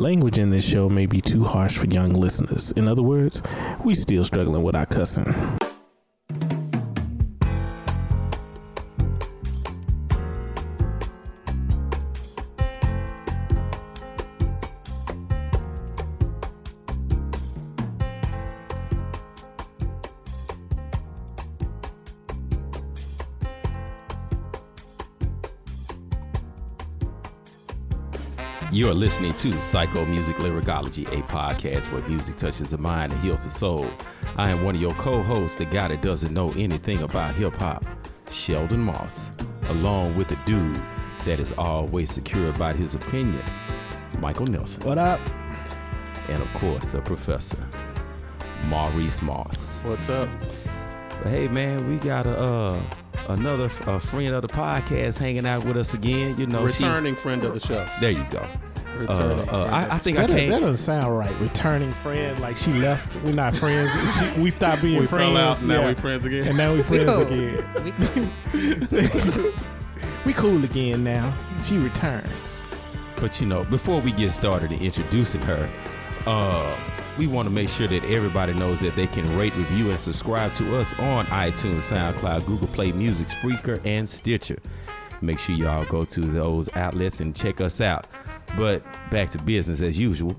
Language in this show may be too harsh for young listeners. In other words, we still struggling with our cussing. You're listening to Psycho Music Lyricology, a podcast where music touches the mind and heals the soul. I am one of your co hosts, the guy that doesn't know anything about hip hop, Sheldon Moss, along with the dude that is always secure about his opinion, Michael Nelson. What up? And of course, the professor, Maurice Moss. What's up? But hey, man, we got a. Uh, Another uh, friend of the podcast hanging out with us again. You know, returning she, friend of the show. There you go. Uh, uh, I, I, think that I can't. That doesn't sound right. Returning friend, like she left. We're not friends. She, we stopped being we friends. Fell out, now yeah. we friends again. And now we friends cool. again. We cool. we cool again now. She returned. But you know, before we get started in introducing her, uh, we want to make sure that everybody knows that they can rate, review, and subscribe to us on iTunes, SoundCloud, Google Play Music, Spreaker, and Stitcher. Make sure y'all go to those outlets and check us out. But back to business as usual.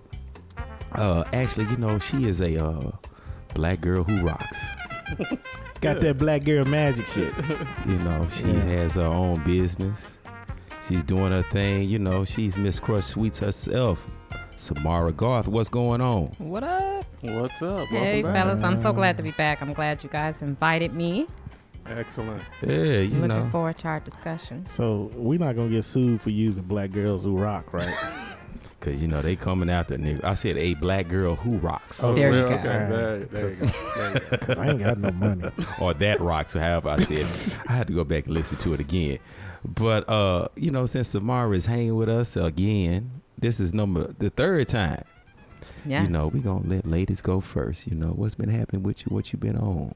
Uh, actually, you know, she is a uh, black girl who rocks. Got that black girl magic shit. You know, she Yeah. has her own business. She's doing her thing. You know, she's Miss Crush Sweets herself. Samara Garth, what's going on? What up? What's up? Hey, Welcome back. fellas. I'm so glad to be back. I'm glad you guys invited me. Excellent. Yeah, you Looking know. Looking forward to our discussion. So we're not gonna get sued for using black girls who rock, right? Cause you know they coming after nigga. I said a black girl who rocks, Oh, There you go. Okay, there, there you. There you go. Because I ain't got no money. or that rocks. Or however I said, I had to go back and listen to it again. But uh, you know, since Samara is hanging with us again, this is number the third time. Yes. You know, we gonna let ladies go first. You know, what's been happening with you? What you been on?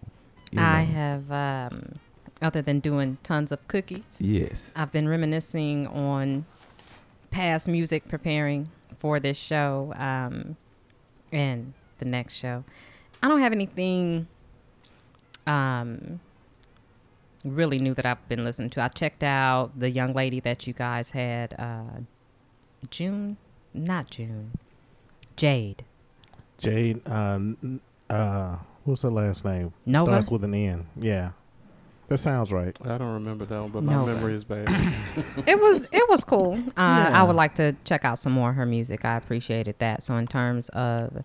I have, um, other than doing tons of cookies, Yes. I've been reminiscing on past music preparing for this show um, and the next show. I don't have anything um, really new that I've been listening to. I checked out the young lady that you guys had, uh, June, not June, Jade. Jade, uh, n- uh, what's her last name? Novah? Starts with an N. Yeah. That sounds right. I don't remember that one, but No. my memory is bad. it was it was cool. Uh, Yeah. I would like to check out some more of her music. I appreciated that. So in terms of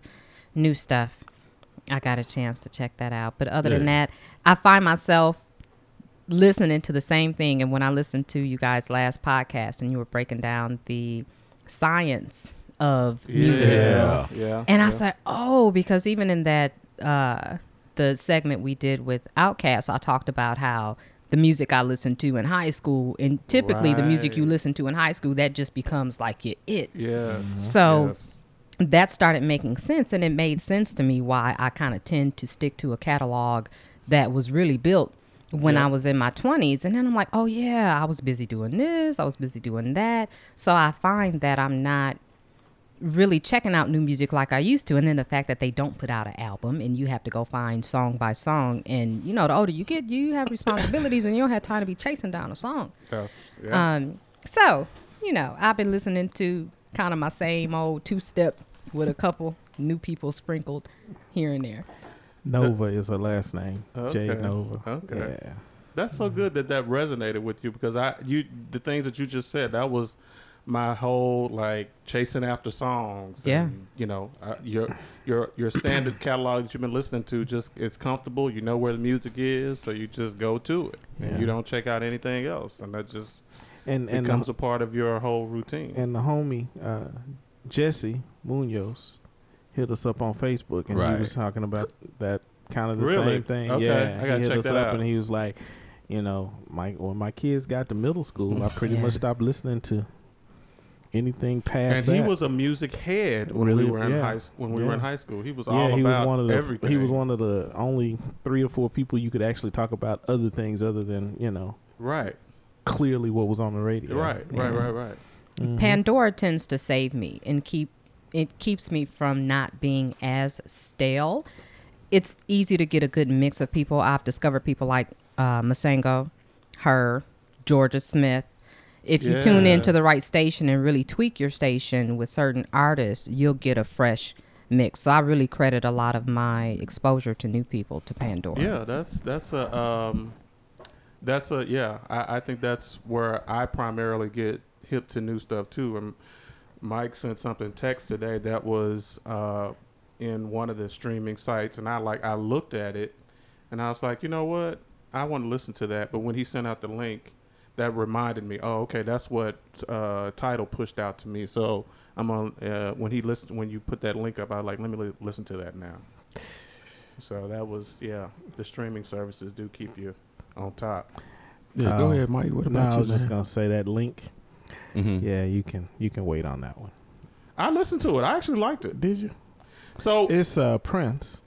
new stuff, I got a chance to check that out. But other than that, I find myself listening to the same thing. And when I listened to you guys' last podcast and you were breaking down the science of music, Yeah. Yeah. and I yeah. said, oh, because even in that uh, the segment we did with Outkast, I talked about how the music I listened to in high school, and typically the music you listen to in high school, that just becomes like your it. Yes. So yes. that started making sense, and it made sense to me why I kind of tend to stick to a catalog that was really built when Yeah. I was in my 20s. And then I'm like, oh, yeah, I was busy doing this, I was busy doing that. So I find that I'm not really checking out new music like I used to. And then the fact that they don't put out an album and you have to go find song by song. And, you know, the older you get, you have responsibilities and you don't have time to be chasing down a song. That's, yeah. Um, so, you know, I've been listening to kind of my same old two step with a couple new people sprinkled here and there. Novah is her last name. Okay. Jade Novah. Okay. Yeah. That's so good that that resonated with you because I you the things that you just said that was my whole like chasing after songs. Yeah. And, you know, uh, your your your standard catalog that you've been listening to just it's comfortable. You know where the music is, so you just go to it Yeah. and you don't check out anything else, and that just And and becomes the, a part of your whole routine. and the homie uh, Jesse Munoz hit us up on Facebook and Right. he was talking about that kind of the Really? same thing. Okay, Yeah, I gotta he hit check us that up out. and he was like, you know, my when my kids got to middle school, I pretty Yeah. much stopped listening to anything past and he was a music head when Really? we were in Yeah. high when we were in high school. He was yeah, all he was about one of the everything. he was one of the only three or four people you could actually talk about other things other than you know right, clearly what was on the radio. right, right, Yeah. right, right. Mhm. Pandora tends to save me and keep it keeps me from not being as stale. It's easy to get a good mix of people. I've discovered people like uh, Masengo, her, Jorja Smith. If you tune Yeah. into the right station and really tweak your station with certain artists, you'll get a fresh mix. So I really credit a lot of my exposure to new people to Pandora. Yeah, that's that's a um, that's a yeah. I, I think that's where I primarily get hip to new stuff too. And Mike sent something text today that was uh, in one of the streaming sites, and I like I looked at it, and I was like, you know what, I want to listen to that. But when he sent out the link, that reminded me, oh, okay, that's what uh, Tidal pushed out to me. So I'm on uh, when he listened when you put that link up, I was like, let me li- listen to that now. So that was yeah. The streaming services do keep you on top. Yeah, go Uh, ahead, Mike. What No, about I you? was just gonna say that link. Mhm. Yeah, you can you can wait on that one. I listened to it. I actually liked it. Did you? So It's uh Prince,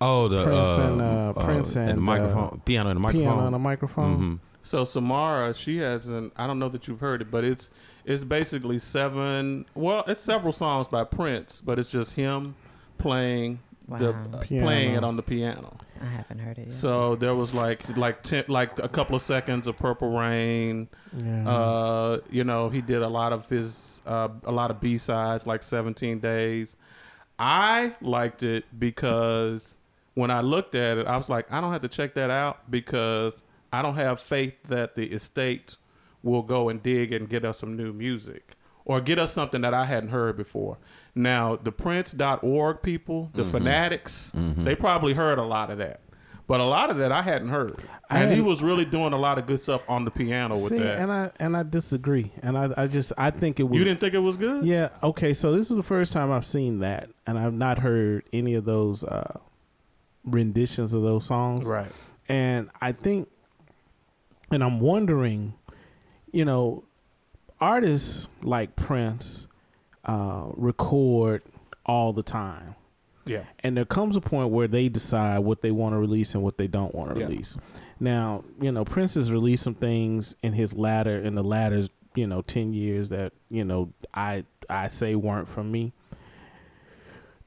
Oh, the Prince uh, and, uh, Prince and, the microphone, piano and the microphone. piano on a microphone. Mhm. So Samara, she has an I don't know that you've heard it, but it's it's basically seven. Well, it's several songs by Prince, but it's just him playing the Wow. uh, Piano. playing it on the piano. I haven't heard it yet. So there was like like ten, like a couple of seconds of Purple Rain. Yeah. Uh, you know, he did a lot of his uh, a lot of B sides, like 17 Days. I liked it because when I looked at it, I was like, I don't have to check that out because I don't have faith that the estate will go and dig and get us some new music or get us something that I hadn't heard before. Now, the Prince.org people, the fanatics, they probably heard a lot of that. But a lot of that I hadn't heard. I And he hadn't- was really doing a lot of good stuff on the piano with See, that. and I and I disagree, and I I just I think it was. you didn't think it was good? Yeah. Okay. So this is the first time I've seen that, and I've not heard any of those uh, renditions of those songs. Right. And I think, and I'm wondering, you know, artists like Prince uh, record all the time. Yeah. And there comes a point where they decide what they want to release and what they don't want to Yeah. release. Now, you know, Prince has released some things in his latter in the latter, you know, ten years that you know I I say weren't from me,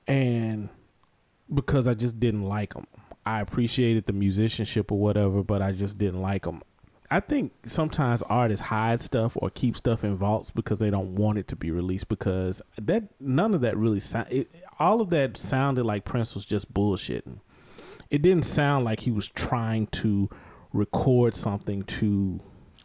and because I just didn't like them. I appreciated the musicianship or whatever, but I just didn't like them. I think sometimes artists hide stuff or keep stuff in vaults because they don't want it to be released because that none of that really sound all of that sounded like Prince was just bullshitting. It didn't sound like he was trying to record something to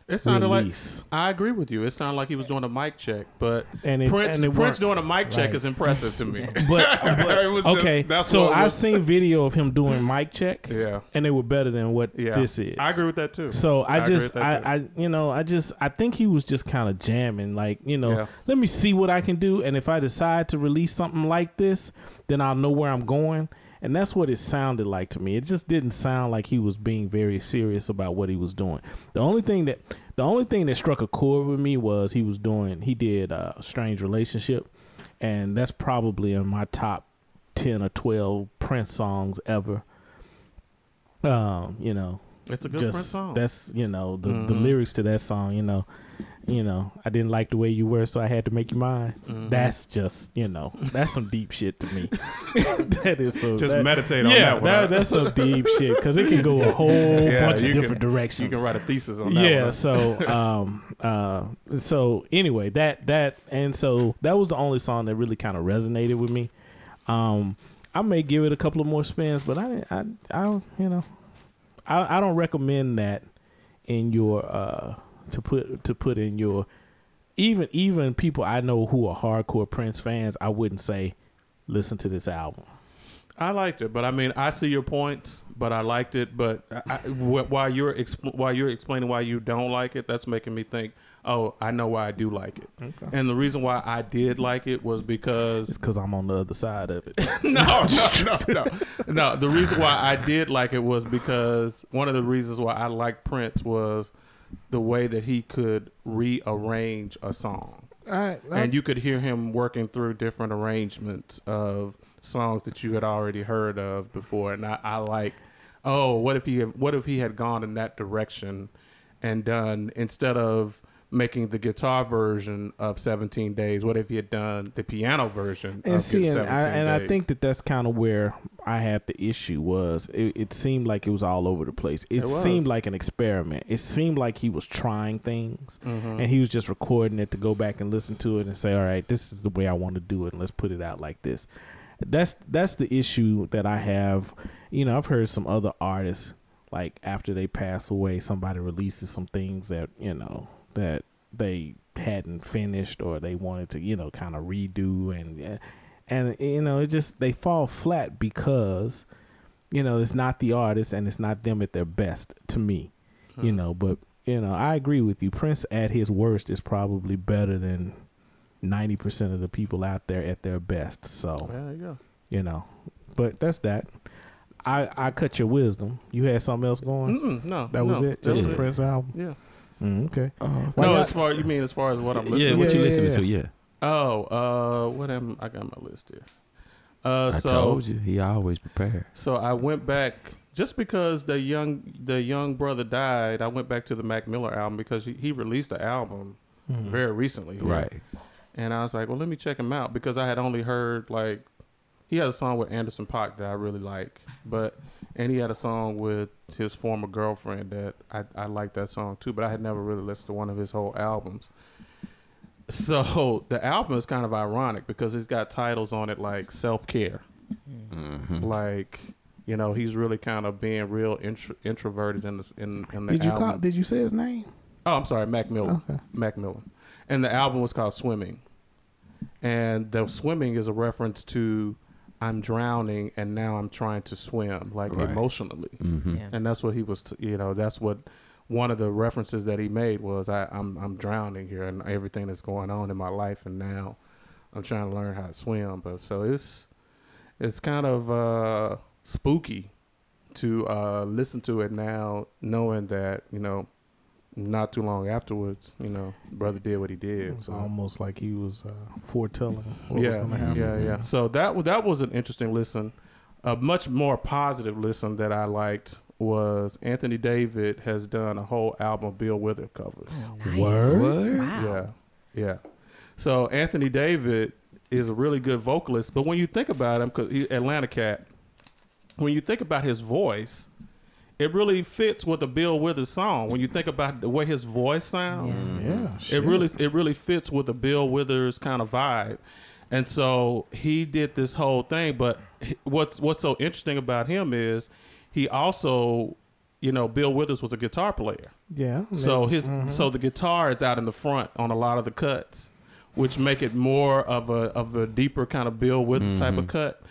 It sounded release. like I agree with you. It sounded like he was doing a mic check, but And it- Prince and it Prince doing a mic check right. is impressive to me. but, but It was just- okay, that's so I've seen video of him doing mic checks, Yeah. and they were better than what Yeah, this is. I agree with that too. So I, agree just I. I you know I just I think he was just kind of jamming like you know Yeah. let me see what I can do and if I decide to release something like this then I'll know where I'm going and that's what it sounded like to me. It just didn't sound like he was being very serious about what he was doing. The only thing that the only thing that struck a chord with me was he was doing he did uh, strange relationship. And that's probably in my top 10 or 12 Prince songs ever. Um you know it's a good just Prince song. that's you know the the Mhm. lyrics to that song you know you know i didn't like the way you were so i had to make you mine Mhm. that's just you know that's some deep shit to me that is so Just that- meditate on yeah that one, huh? that's some deep shit because it can go a whole Yeah, bunch of you different can- directions you can write a thesis on that. yeah one, so um uh so anyway that that and so that was the only song that really kind of resonated with me um i may give it a couple of more spins but i i i you know i i don't recommend that in your uh to put to put in your even even people i know who are hardcore prince fans i wouldn't say listen to this album I liked it, but I mean, I see your points, but I liked it. But I, while you're expl- while you're explaining why you don't like it, that's making me think. Oh, I know why I do like it. Okay. And the reason why I did like it was because it's because i'm on the other side of it no, no, no, no, no. The reason why I did like it was because one of the reasons why I liked Prince was the way that he could rearrange a song, right and you could hear him working through different arrangements of songs that you had already heard of before. And I, I like, oh, what if he what if he had gone in that direction and done instead of making the guitar version of 17 Days. What if he had done the piano version And of see, and, 17 I, and I think that that's kind of where I had the issue was. It, it seemed like it was all over the place. It, It seemed like an experiment. It seemed like he was trying things, Mhm. and he was just recording it to go back and listen to it and say, "All right, this is the way I want to do it, and let's put it out like this." That's that's the issue that I have. You know, I've heard some other artists like after they pass away, somebody releases some things that you know that they hadn't finished or they wanted to you know kind of redo and and you know it just they fall flat because you know it's not the artist and it's not them at their best to me you hmm. know. But you know i agree with you. Prince at his worst is probably better than 90% of the people out there at their best. So Yeah, there you go. you know. But that's that. I i cut your wisdom. You had something else going? Mm-mm, no, that was no, it? Just the prince album? Yeah. Mm, okay Oh, no, not- as far you mean as far as what I'm listening. yeah, to? what you Yeah, listening yeah, to? Yeah, Oh, uh, what am I got my list here? Uh, I so told you he always prepared. so I went back just because the young the young brother died. I went back to the Mac Miller album because he, he released the album Mhm. very recently, here. Right. And I was like, well, let me check him out because I had only heard like he has a song with Anderson Paak that I really like, but and he had a song with his former girlfriend that I I like that song too, but I had never really listened to one of his whole albums. So the album is kind of ironic because it's got titles on it like self care, Mm-hmm. like you know he's really kind of being real intro- introverted in the in, in the did you album. call did you say his name Oh, I'm sorry, Mac Miller. Okay. Mac Miller. And the album was called Swimming. And the swimming is a reference to I'm drowning and now I'm trying to swim, like Right. emotionally. Mm-hmm. Yeah. And that's what he was, you know, that's what one of the references that he made was I, I'm I'm drowning here and everything that's going on in my life, and now I'm trying to learn how to swim. But so it's it's kind of uh, spooky to uh, listen to it now, knowing that you know not too long afterwards, you know, brother did what he did. It's So almost like he was uh, foretelling what was yeah, going to happen. yeah, yeah. So that wa- that was an interesting listen. A much more positive listen that I liked was Anthony David has done a whole album of Bill Withers covers. Oh, nice. Word? Wow. Yeah, yeah. So Anthony David is a really good vocalist, but when you think about him, because Atlanta cat, when you think about his voice, it really fits with the Bill Withers song. When you think about the way his voice sounds, Yeah, it really it really fits with the Bill Withers kind of vibe. And so he did this whole thing, but what's what's so interesting about him is he also, you know, Bill Withers was a guitar player. yeah. So maybe. his Mhm. so the guitar is out in the front on a lot of the cuts, which make it more of a of a deeper kind of Bill Withers type of cut.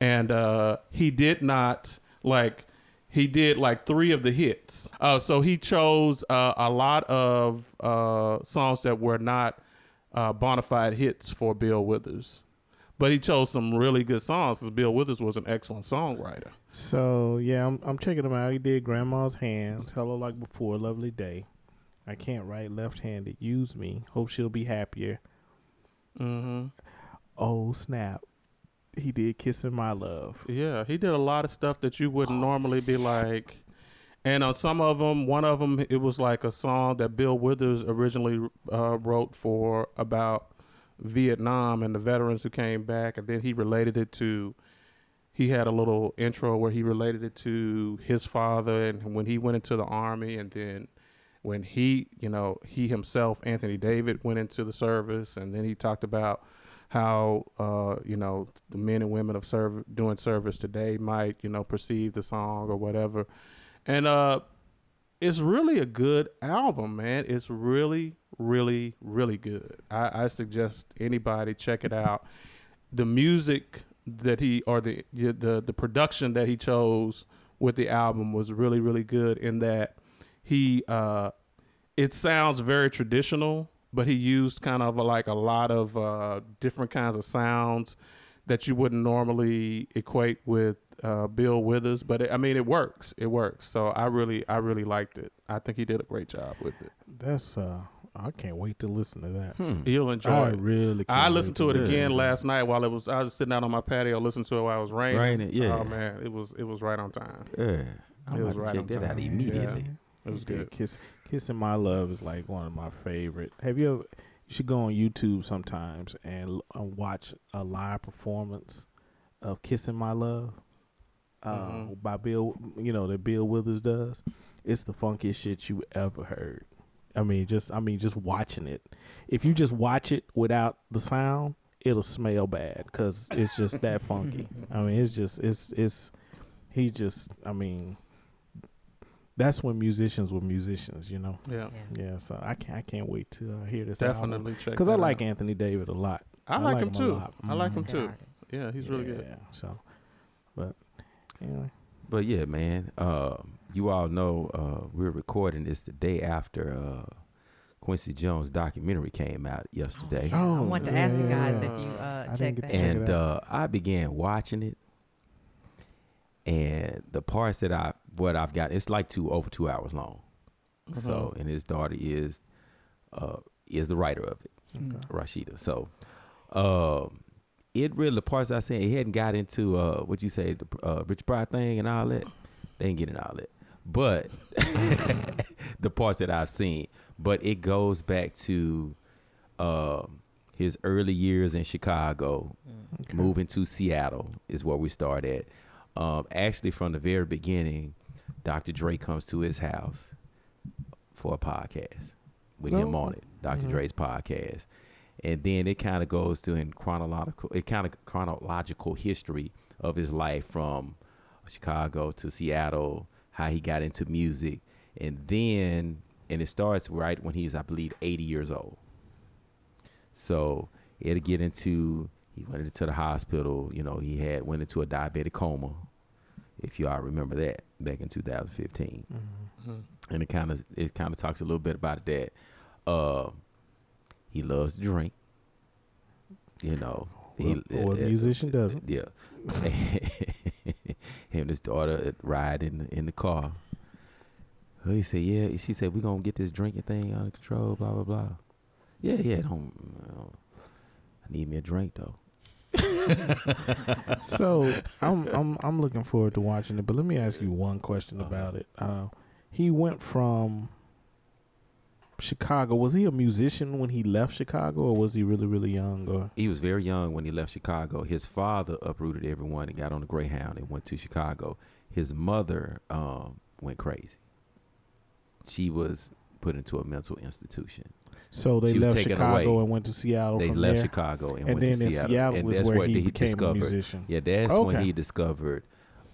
And uh, he did not like he did like three of the hits. Uh, so he chose uh, a lot of uh, songs that were not uh, bona fide hits for Bill Withers. But he chose some really good songs because Bill Withers was an excellent songwriter. So yeah, I'm I'm checking him out. He did Grandma's Hands, Hello Like Before, Lovely Day. I can't write left-handed. Use me. Hope she'll be happier. Mm-hmm. Oh snap! He did Kissing My Love. Yeah, he did a lot of stuff that you wouldn't normally be like. And on some of them, one of them, it was like a song that Bill Withers originally uh, wrote for about Vietnam and the veterans who came back, and then he related it to. He had a little intro where he related it to his father and when he went into the army, and then when he, you know, he himself, Anthony David, went into the service, and then he talked about how uh, you know the men and women of serv- doing service today might you know perceive the song or whatever, and uh, it's really a good album, man. It's really, really, really good. I, I suggest anybody check it out. The music that he or the the the production that he chose with the album was really, really good. In that he uh, it sounds very traditional, but he used kind of like a lot of uh, different kinds of sounds that you wouldn't normally equate with uh, Bill Withers. But it, I mean, it works. It works. So I really, I really liked it. I think he did a great job with it. That's uh, I can't wait to listen to that. Hmm. You'll enjoy I it. really. Can't I wait listened to it listen again last night while it was. I was sitting out on my patio listening to it while it was raining. Raining, yeah. Oh man, it was it was right on time. Yeah. I'm It was about right to on check that out time. immediately. It was good. Kiss Kissing My Love is like one of my favorite. Have you ever? You should go on YouTube sometimes and uh, watch a live performance of "Kissing My Love" uh, Mhm. by Bill. You know that Bill Withers does. It's the funkiest shit you ever heard. I mean, just I mean, just watching it. If you just watch it without the sound, it'll smell bad because it's just that funky. I mean, it's just it's it's he just I mean that's when musicians were musicians, you know. Yeah, Yeah. Yeah, so I can't I can't wait to uh, hear this definitely check. because I like out. Anthony David a lot. I like him a too. lot. I like him too. Yeah, he's really good. Yeah, So, but anyway, But yeah, man. Uh, you all know uh, we're recording this the day after uh, Quincy Jones' documentary came out yesterday. Oh, I want to yeah, ask you guys yeah. if you uh, I checked that. to check out. and uh, I began watching it, and the parts that I what I've got it's like two over two hours long. So, and his daughter is uh, is the writer of it, Okay. Rashida. So, um, it really the parts I said he hadn't got into uh, what you say the uh, Richard Pryor thing and all that. They ain't getting all that, but the parts that I've seen. But it goes back to um, his early years in Chicago, moving to Seattle is where we start at. Um, actually, from the very beginning, Dr. Dre comes to his house for a podcast with him Oh, on it, doctor mhm. Dre's podcast, and then it kind of goes through in chronological, it kind of chronological history of his life from Chicago to Seattle, how he got into music, and then and it starts right when he's, I believe, 80 years old. So it'll get into he went into the hospital. You know, he had went into a diabetic coma, if you all remember that back in 2015 Mhm. and it kind of it kind of talks a little bit about that. Uh, he loves to drink. You know, he, What- what uh, musician doesn't? Yeah, him and his daughter ride in the, in the car. He said, "Yeah." She said, "We gonna get this drinking thing under control." Blah blah blah. Yeah, yeah. Don't. uh, I need me a drink though. so I'm I'm I'm looking forward to watching it. But let me ask you one question Uh-huh. about it. Uh, he went from Chicago. Was he a musician when he left Chicago, or was he really really young? Or He was very young when he left Chicago. His father uprooted everyone and got on the Greyhound and went to Chicago. His mother um, went crazy. She was put into a mental institution. So they left Chicago away. and went to Seattle. they left there. Chicago and, and went then to in Seattle. Seattle and that's where what he became discovered. a musician. Yeah, that's when he discovered,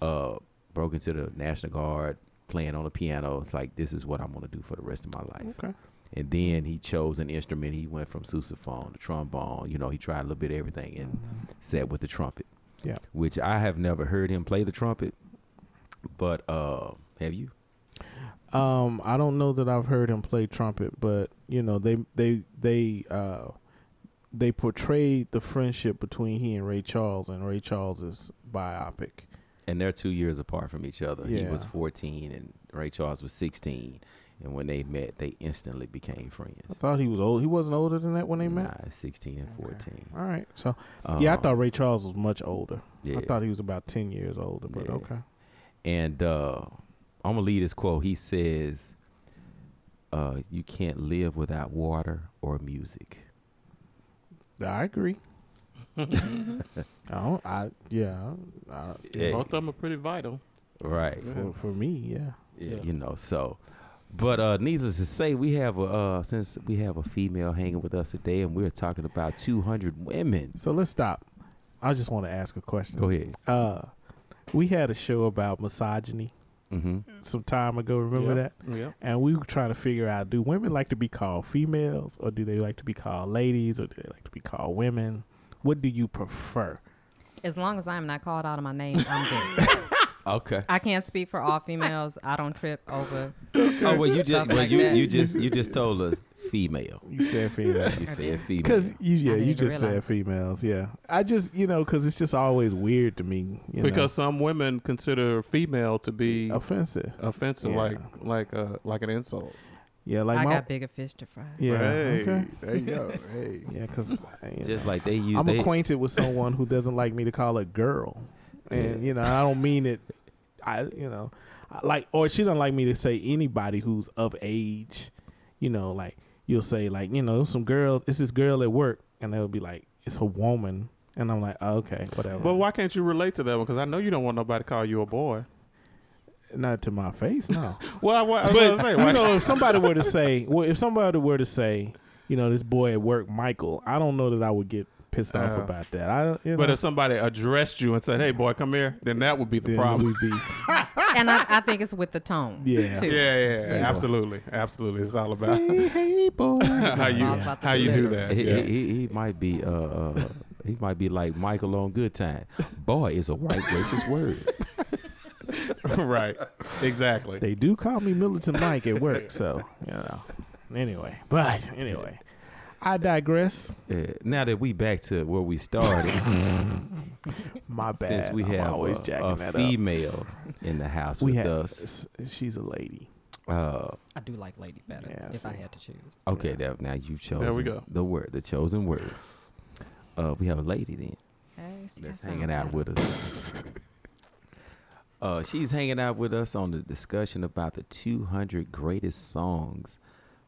uh, broke into the National Guard, playing on the piano. It's like this is what I'm gonna do for the rest of my life. Okay. And then he chose an instrument. He went from sousaphone to trombone. You know, he tried a little bit of everything and Mhm. sat with the trumpet. Yeah. Which I have never heard him play the trumpet. But uh have you? Um, I don't know that I've heard him play trumpet, but you know they they they uh they portrayed the friendship between he and Ray Charles and Ray Charles's biopic. And they're two years apart from each other. He was 14 and Ray Charles was 16. And when they met, they instantly became friends. I thought he was old. He wasn't older than that when they met. 16 and 14. All right. So yeah, I Um, thought Ray Charles was much older. Yeah. I thought he was about ten years older, but Yeah. okay. And uh, I'm gonna leave this quote. He says, uh, "You can't live without water or music." I agree. I don't. I yeah. I, Yeah. Both of them are pretty vital. Right. for for me, yeah. Yeah, Yeah. you know. So, but uh, needless to say, we have a uh, since we have a female hanging with us today, and we're talking about 200 women. So let's stop. I just want to ask a question. Go ahead. Uh, we had a show about misogyny Mm-hmm. some time ago. Remember Yeah. that? Yeah. And we were trying to figure out: Do women like to be called females, or do they like to be called ladies, or do they like to be called women? What do you prefer? As long as I'm not called out of my name, I'm good. Okay. I can't speak for all females. I don't trip over. oh well, you just well, like you that. you just you just told us female. You said female. You said female. Because you, yeah, you just said females. Yeah, I just, you know, because it's just always weird to me. You Because some women consider female to be offensive. offensive, Yeah. like like uh, like an insult. Yeah, like I my, got bigger fish to fry. yeah, Hey, okay, there you go. hey. yeah, because just like they use. I'm they, acquainted with someone who doesn't like me to call her girl, and you know, I don't mean it. I, you know, like, or she don't like me to say anybody who's of age. You know, like you'll say like, you know, some girls. It's this girl at work, and they'll be like, it's a woman, and I'm like, oh, okay, whatever. But why can't you relate to that one? Because I know you don't want nobody to call you a boy. Not to my face, no. Well, I, I was but gonna say, why- you know, if somebody were to say, well, if somebody were to say, you know, this boy at work, Michael, I don't know that I would get pissed off Uh, about that. I, you know, but if somebody addressed you and said, "Hey, boy, come here," then that would be the then problem. we'd be, and I, I think it's with the tone. Yeah. Too. Yeah, yeah, Say, yeah, absolutely, absolutely. It's all about hey, hey, boy. how you all about the how you do that. He, Yeah. he, he might be uh, uh he might be like Michael on Good Time. Boy is a white racist word. right, exactly. They do call me Militant Mike at work, so you know. Anyway, but anyway, I digress. Uh, now that we back to where we started, My bad. since we I'm have always a, jacking a that up. female in the house We with have. us. She's a lady. Uh, I do like lady better Yeah, if I see. had to choose. okay, that, now you've chosen There we go. the word, the chosen word. Uh, we have a lady then Hey, see, that's hanging out better. with us. uh, she's hanging out with us on the discussion about the 200 greatest songs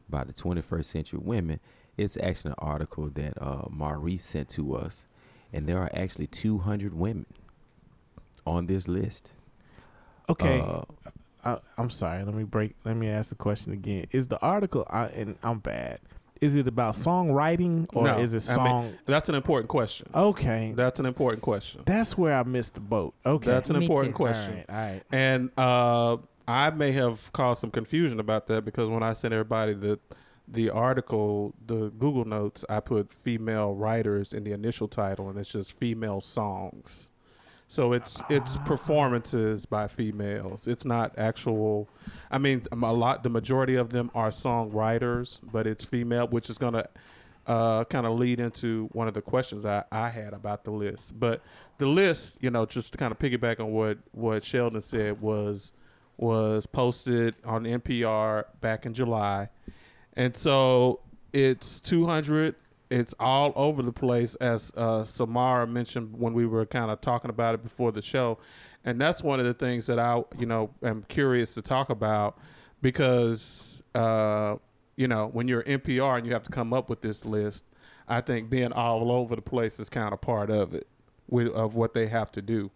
by the 21st century women. It's actually an article that uh, Maurice sent to us, and there are actually 200 women on this list. Okay. Uh, I, I'm sorry. Let me break. Let me ask the question again. Is the article? I, and I'm bad. Is it about songwriting or No, is it I mean, song? That's an important question. okay, That's an important question. that's where I missed the boat. Okay, That's an Me important too. question. right. All right. And uh, I may have caused some confusion about that because when I sent everybody the the article, the Google Notes, I put female writers in the initial title, and it's just female songs. So it's it's performances by females. It's not actual. I mean, a lot. The majority of them are songwriters, but it's female, which is gonna uh, kind of lead into one of the questions I, I had about the list. But the list, you know, just to kind of piggyback on what what Sheldon said was was posted on NPR back in July, and so it's 200. It's all over the place, as uh, Samara mentioned when we were kind of talking about it before the show, and that's one of the things that I, you know, am curious to talk about because, uh, you know, when you're NPR and you have to come up with this list, I think being all over the place is kind of part of it, with of what they have to do.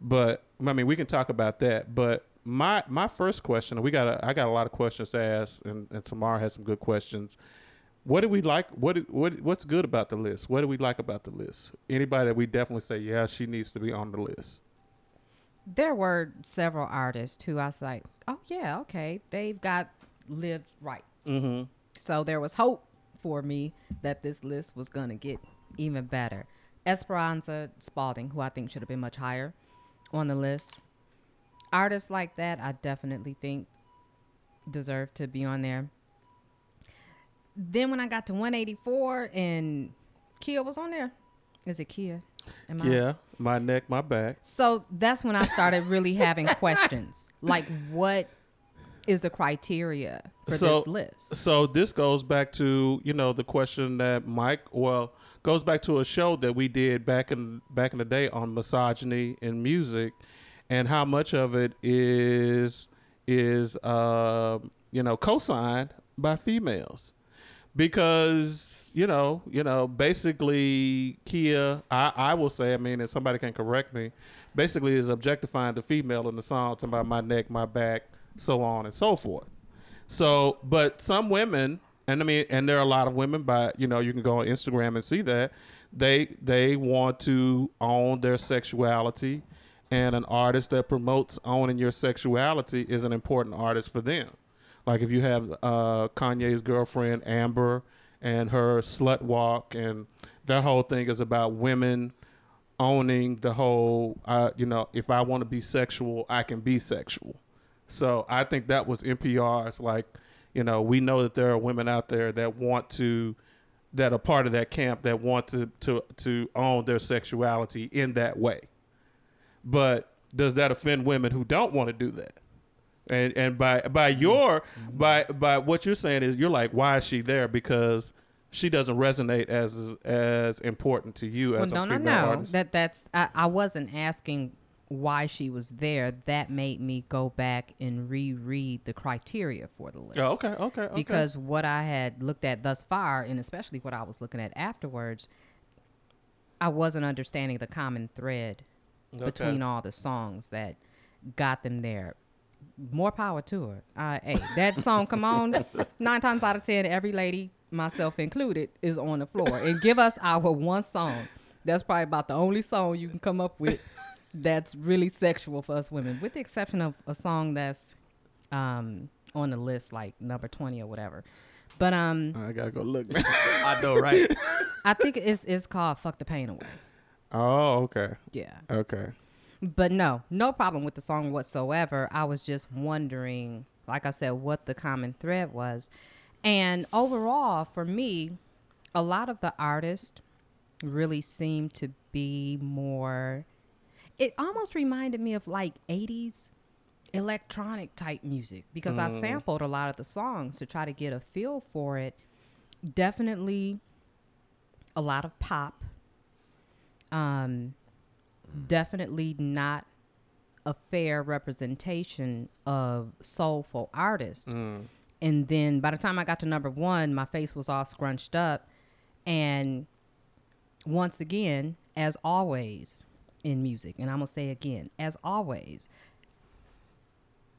But I mean, we can talk about that. But my my first question, we got a, I got a lot of questions to ask, and, and Tamara has some good questions. What do we like? What do- what what's good about the list? What do we like about the list? Anybody that we definitely say, yeah, she needs to be on the list. There were several artists who I was like, oh yeah, okay, they've got lived right. Mm-hmm. So there was hope for me that this list was going to get even better. Esperanza Spalding, who I think should have been much higher on the list. Artists like that, I definitely think deserve to be on there. Then when I got to 184 and Khia was on there, is it Khia? Am I- Yeah, my neck, my back. so that's when I started really having questions. Like, what is the criteria for So- this list? So this goes back to you know the question that Mike well goes back to a show that we did back in back in the day on misogyny in music, and how much of it is is uh, you know co-signed by females, because you know you know basically Khia I I will say I mean if somebody can correct me, basically is objectifying the female in the song talking about my neck my back so on and so forth. So, but some women, and I mean, and there are a lot of women, by you know, you can go on Instagram and see that they they want to own their sexuality, and an artist that promotes owning your sexuality is an important artist for them. Like if you have uh, Kanye's girlfriend Amber and her slut walk, and that whole thing is about women owning the whole. Uh, you know, if I want to be sexual, I can be sexual. So I think that was NPR's like, you know, we know that there are women out there that want to that are part of that camp that want to to to own their sexuality in that way. But does that offend women who don't want to do that? And and by by your mm-hmm. by by what you're saying is you're like why is she there because she doesn't resonate as as important to you as no, a no, female no. artist. That that's I, I wasn't asking why she was there, that made me go back and reread the criteria for the list. Oh, okay, okay, okay. Because what I had looked at thus far, and especially what I was looking at afterwards, I wasn't understanding the common thread Okay. between all the songs that got them there. More power to her. Uh, hey, that song, come on, nine times out of ten, every lady, myself included, is on the floor. And give us our one song. That's probably about the only song you can come up with that's really sexual for us women, with the exception of a song that's um, on the list, like number 20 or whatever. But um, I gotta go look. I know, right? I think it's, it's called Fuck the Pain Away. Oh, okay, Yeah. okay. But no, no problem with the song whatsoever. I was just wondering, like I said, what the common thread was. And overall, for me, a lot of the artists really seemed to be more. It almost reminded me of like 80s electronic type music because I mm. sampled a lot of the songs to try to get a feel for it. Definitely a lot of pop. Um, definitely not a fair representation of soulful artists. Mm. And then by the time I got to number one, my face was all scrunched up. And once again, as always in music, and I'm gonna say again, as always,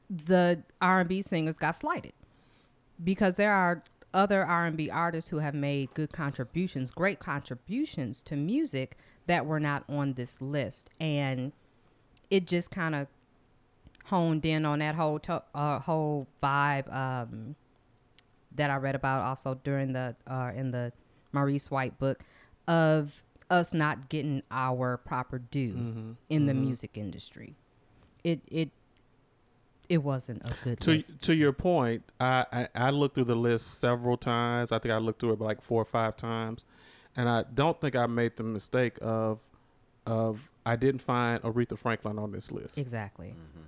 the R&B singers got slighted because there are other R&B artists who have made good contributions, great contributions to music that were not on this list, and it just kind of honed in on that whole to- uh, whole vibe um, that I read about also during the uh, in the Maurice White book of us not getting our proper due Mm-hmm. in the music industry. It it it wasn't a good To list. to your point, I, I I looked through the list several times. I think I looked through it like four or five times, and I don't think I made the mistake of of I didn't find Aretha Franklin on this list. Exactly. Mm-hmm.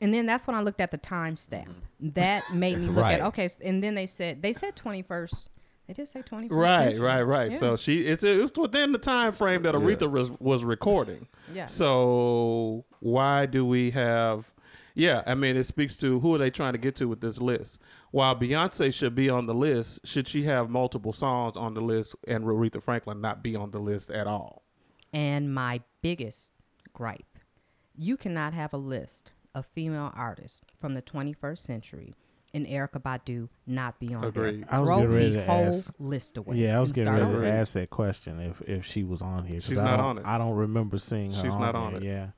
And then that's when I looked at the timestamp. Mm-hmm. That made me look Right. at okay. And then they said they said twenty first. They did say twenty first. Right, right, right. Yeah. So she it's it was within the time frame that Aretha was was recording. Yeah. So why do we have? Yeah, I mean, it speaks to who are they trying to get to with this list. While Beyonce should be on the list, should she have multiple songs on the list and Aretha Franklin not be on the list at all? And my biggest gripe you cannot have a list of female artists from the 21st century and Erykah Badu not be on Agreed. there. I was Throw getting ready the to whole ask- list away. Yeah, I was getting ready to ask that question if if she was on here. She's I not on it. I don't remember seeing her. She's on not there, on it. Yeah.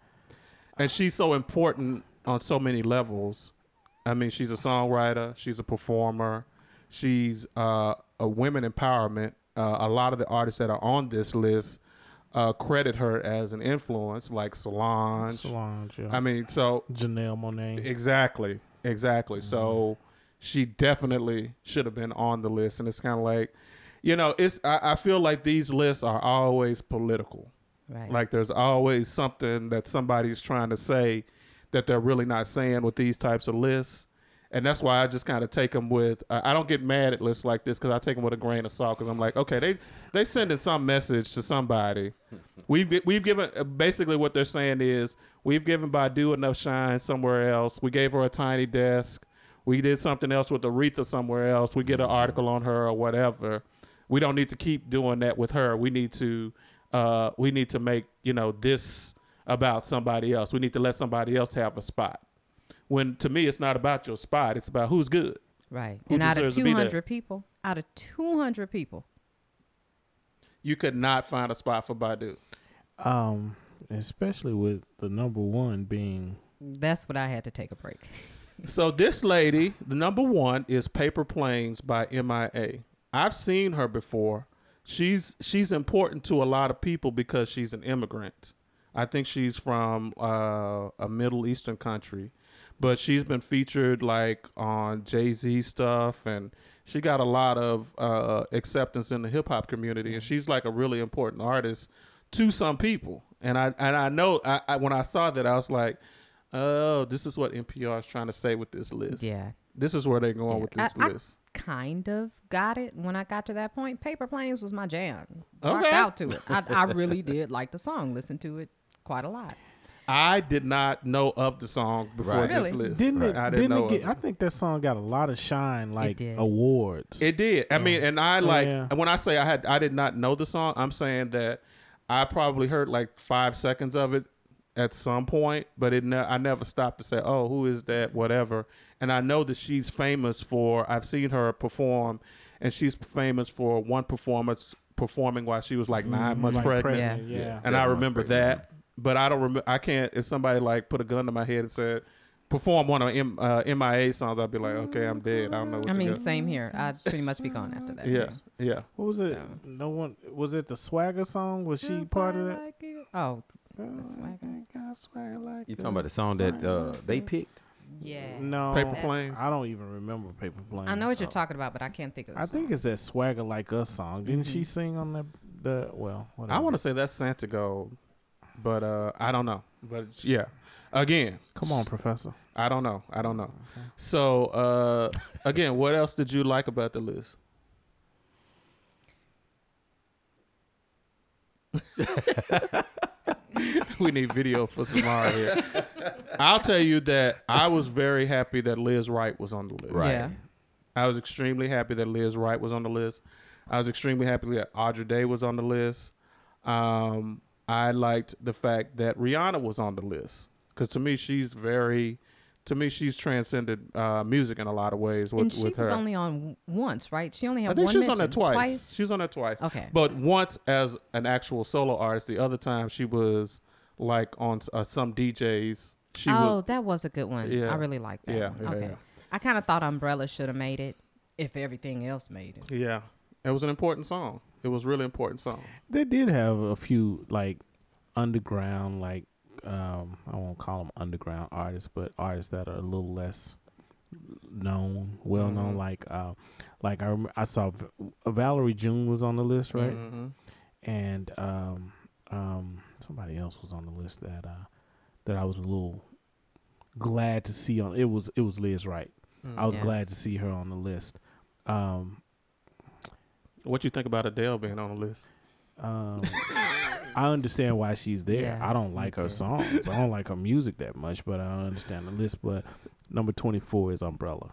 And she's so important on so many levels. I mean, she's a songwriter, she's a performer, she's uh, a women empowerment. Uh, a lot of the artists that are on this list uh, credit her as an influence, like Solange. Solange. Yeah. I mean, so Janelle Monáe. exactly, exactly. So she definitely should have been on the list, and it's kind of like, you know, it's. I, I feel like these lists are always political. Right. Like there's always something that somebody's trying to say that they're really not saying with these types of lists. And that's why I just kind of take them with. Uh, I don't get mad at lists like this because I take them with a grain of salt because I'm like, okay, they they sending some message to somebody. We've we've given uh, basically what they're saying is we've given Badu enough shine somewhere else. We gave her a tiny desk. We did something else with Aretha somewhere else. We get an article on her or whatever. We don't need to keep doing that with her. We need to uh, we need to make you know this about somebody else. We need to let somebody else have a spot. When to me, it's not about your spot. It's about who's good. right. who And out of deserves to be there? 200 people, out of 200 people, You could not find a spot for Badu. Um, especially with the number one being that's what I had to take a break. So this lady, the number one is Paper Planes by MIA. I've seen her before. She's she's important to a lot of people because she's an immigrant. I think she's from uh, a Middle Eastern country, but she's been featured like on Jay Z stuff, and she got a lot of uh, acceptance in the hip hop community, and she's like a really important artist to some people. And I and I know I, I when I saw that, I was like, oh, this is what NPR is trying to say with this list. Yeah. this is where they're going Yeah. with this I- I- list. Kind of got it when I got to that point. Paper Planes was my jam. Rocked Okay. out to it. I, I really did like the song. Listen to it quite a lot. I did not know of the song before Right. this Really? list. Didn't it? I didn't, didn't, know it get? of I think that song got a lot of shine, like did. awards. It did. I mean, and I like Yeah. when I say I had I did not know the song. I'm saying that I probably heard like five seconds of it at some point, but it ne- I never stopped to say, "Oh, who is that?" Whatever. And I know that she's famous for. I've seen her perform, and she's famous for one performance performing while she was like 9 mm-hmm. months Like pregnant. pregnant, Yeah. yeah. And Seven I months remember pregnant. that, but I don't remember. I can't. If somebody like put a gun to my head and said, "Perform one of M, uh, MIA songs," I'd be like, "Okay, I'm dead. I don't know." What I mean, do. same here. I'd pretty much be gone after that. yeah, too. yeah. What was it? So- No one was it the Swagger song? Was she part of that? Oh, the swagger. You talking about the song that uh, they picked? Yeah. No, Paper Planes? I don't even remember Paper Planes. I know what you're talking about, but I can't think of. The I think it's that Swagger Like Us song. Didn't she Mhm. sing on the the? Well, I want to say that's Santigold, but uh, I don't know. But yeah, again, Come on, Professor. I don't know. I don't know. So uh, again, what else did you like about the list? we need video for Samara here. I'll tell you that I was very happy that Lizz Wright was on the list. Right. Yeah. I was extremely happy that Lizz Wright was on the list. I was extremely happy that Andra Day was on the list. Um, I liked the fact that Rihanna was on the list because to me she's very, to me she's transcended uh, music in a lot of ways with, and she with was her. only on once, right? She only had I think one she was on there mention. twice. She was on there twice. Okay. But once as an actual solo artist, the other time she was like on uh, some DJs. She oh, was, that was a good one. Yeah. I really like that. Yeah, yeah, okay. yeah. I kind of thought Umbrella should have made it if everything else made it. yeah, it was an important song. It was a really important song. They did have a few like underground, like um, I won't call them underground artists, but artists that are a little less known, well known. Mhm. Like, uh, like I rem- I saw V- Valerie June was on the list, right? Mhm. And um, um, somebody else was on the list that uh, that I was a little glad to see on. It was it was Lizz Wright. I was Yeah. glad to see her on the list. Um, What you think about Adele being on the list? Um, I understand why she's there. Yeah, I don't like her too. songs. I don't like her music that much, but I understand the list. But number twenty four is Umbrella.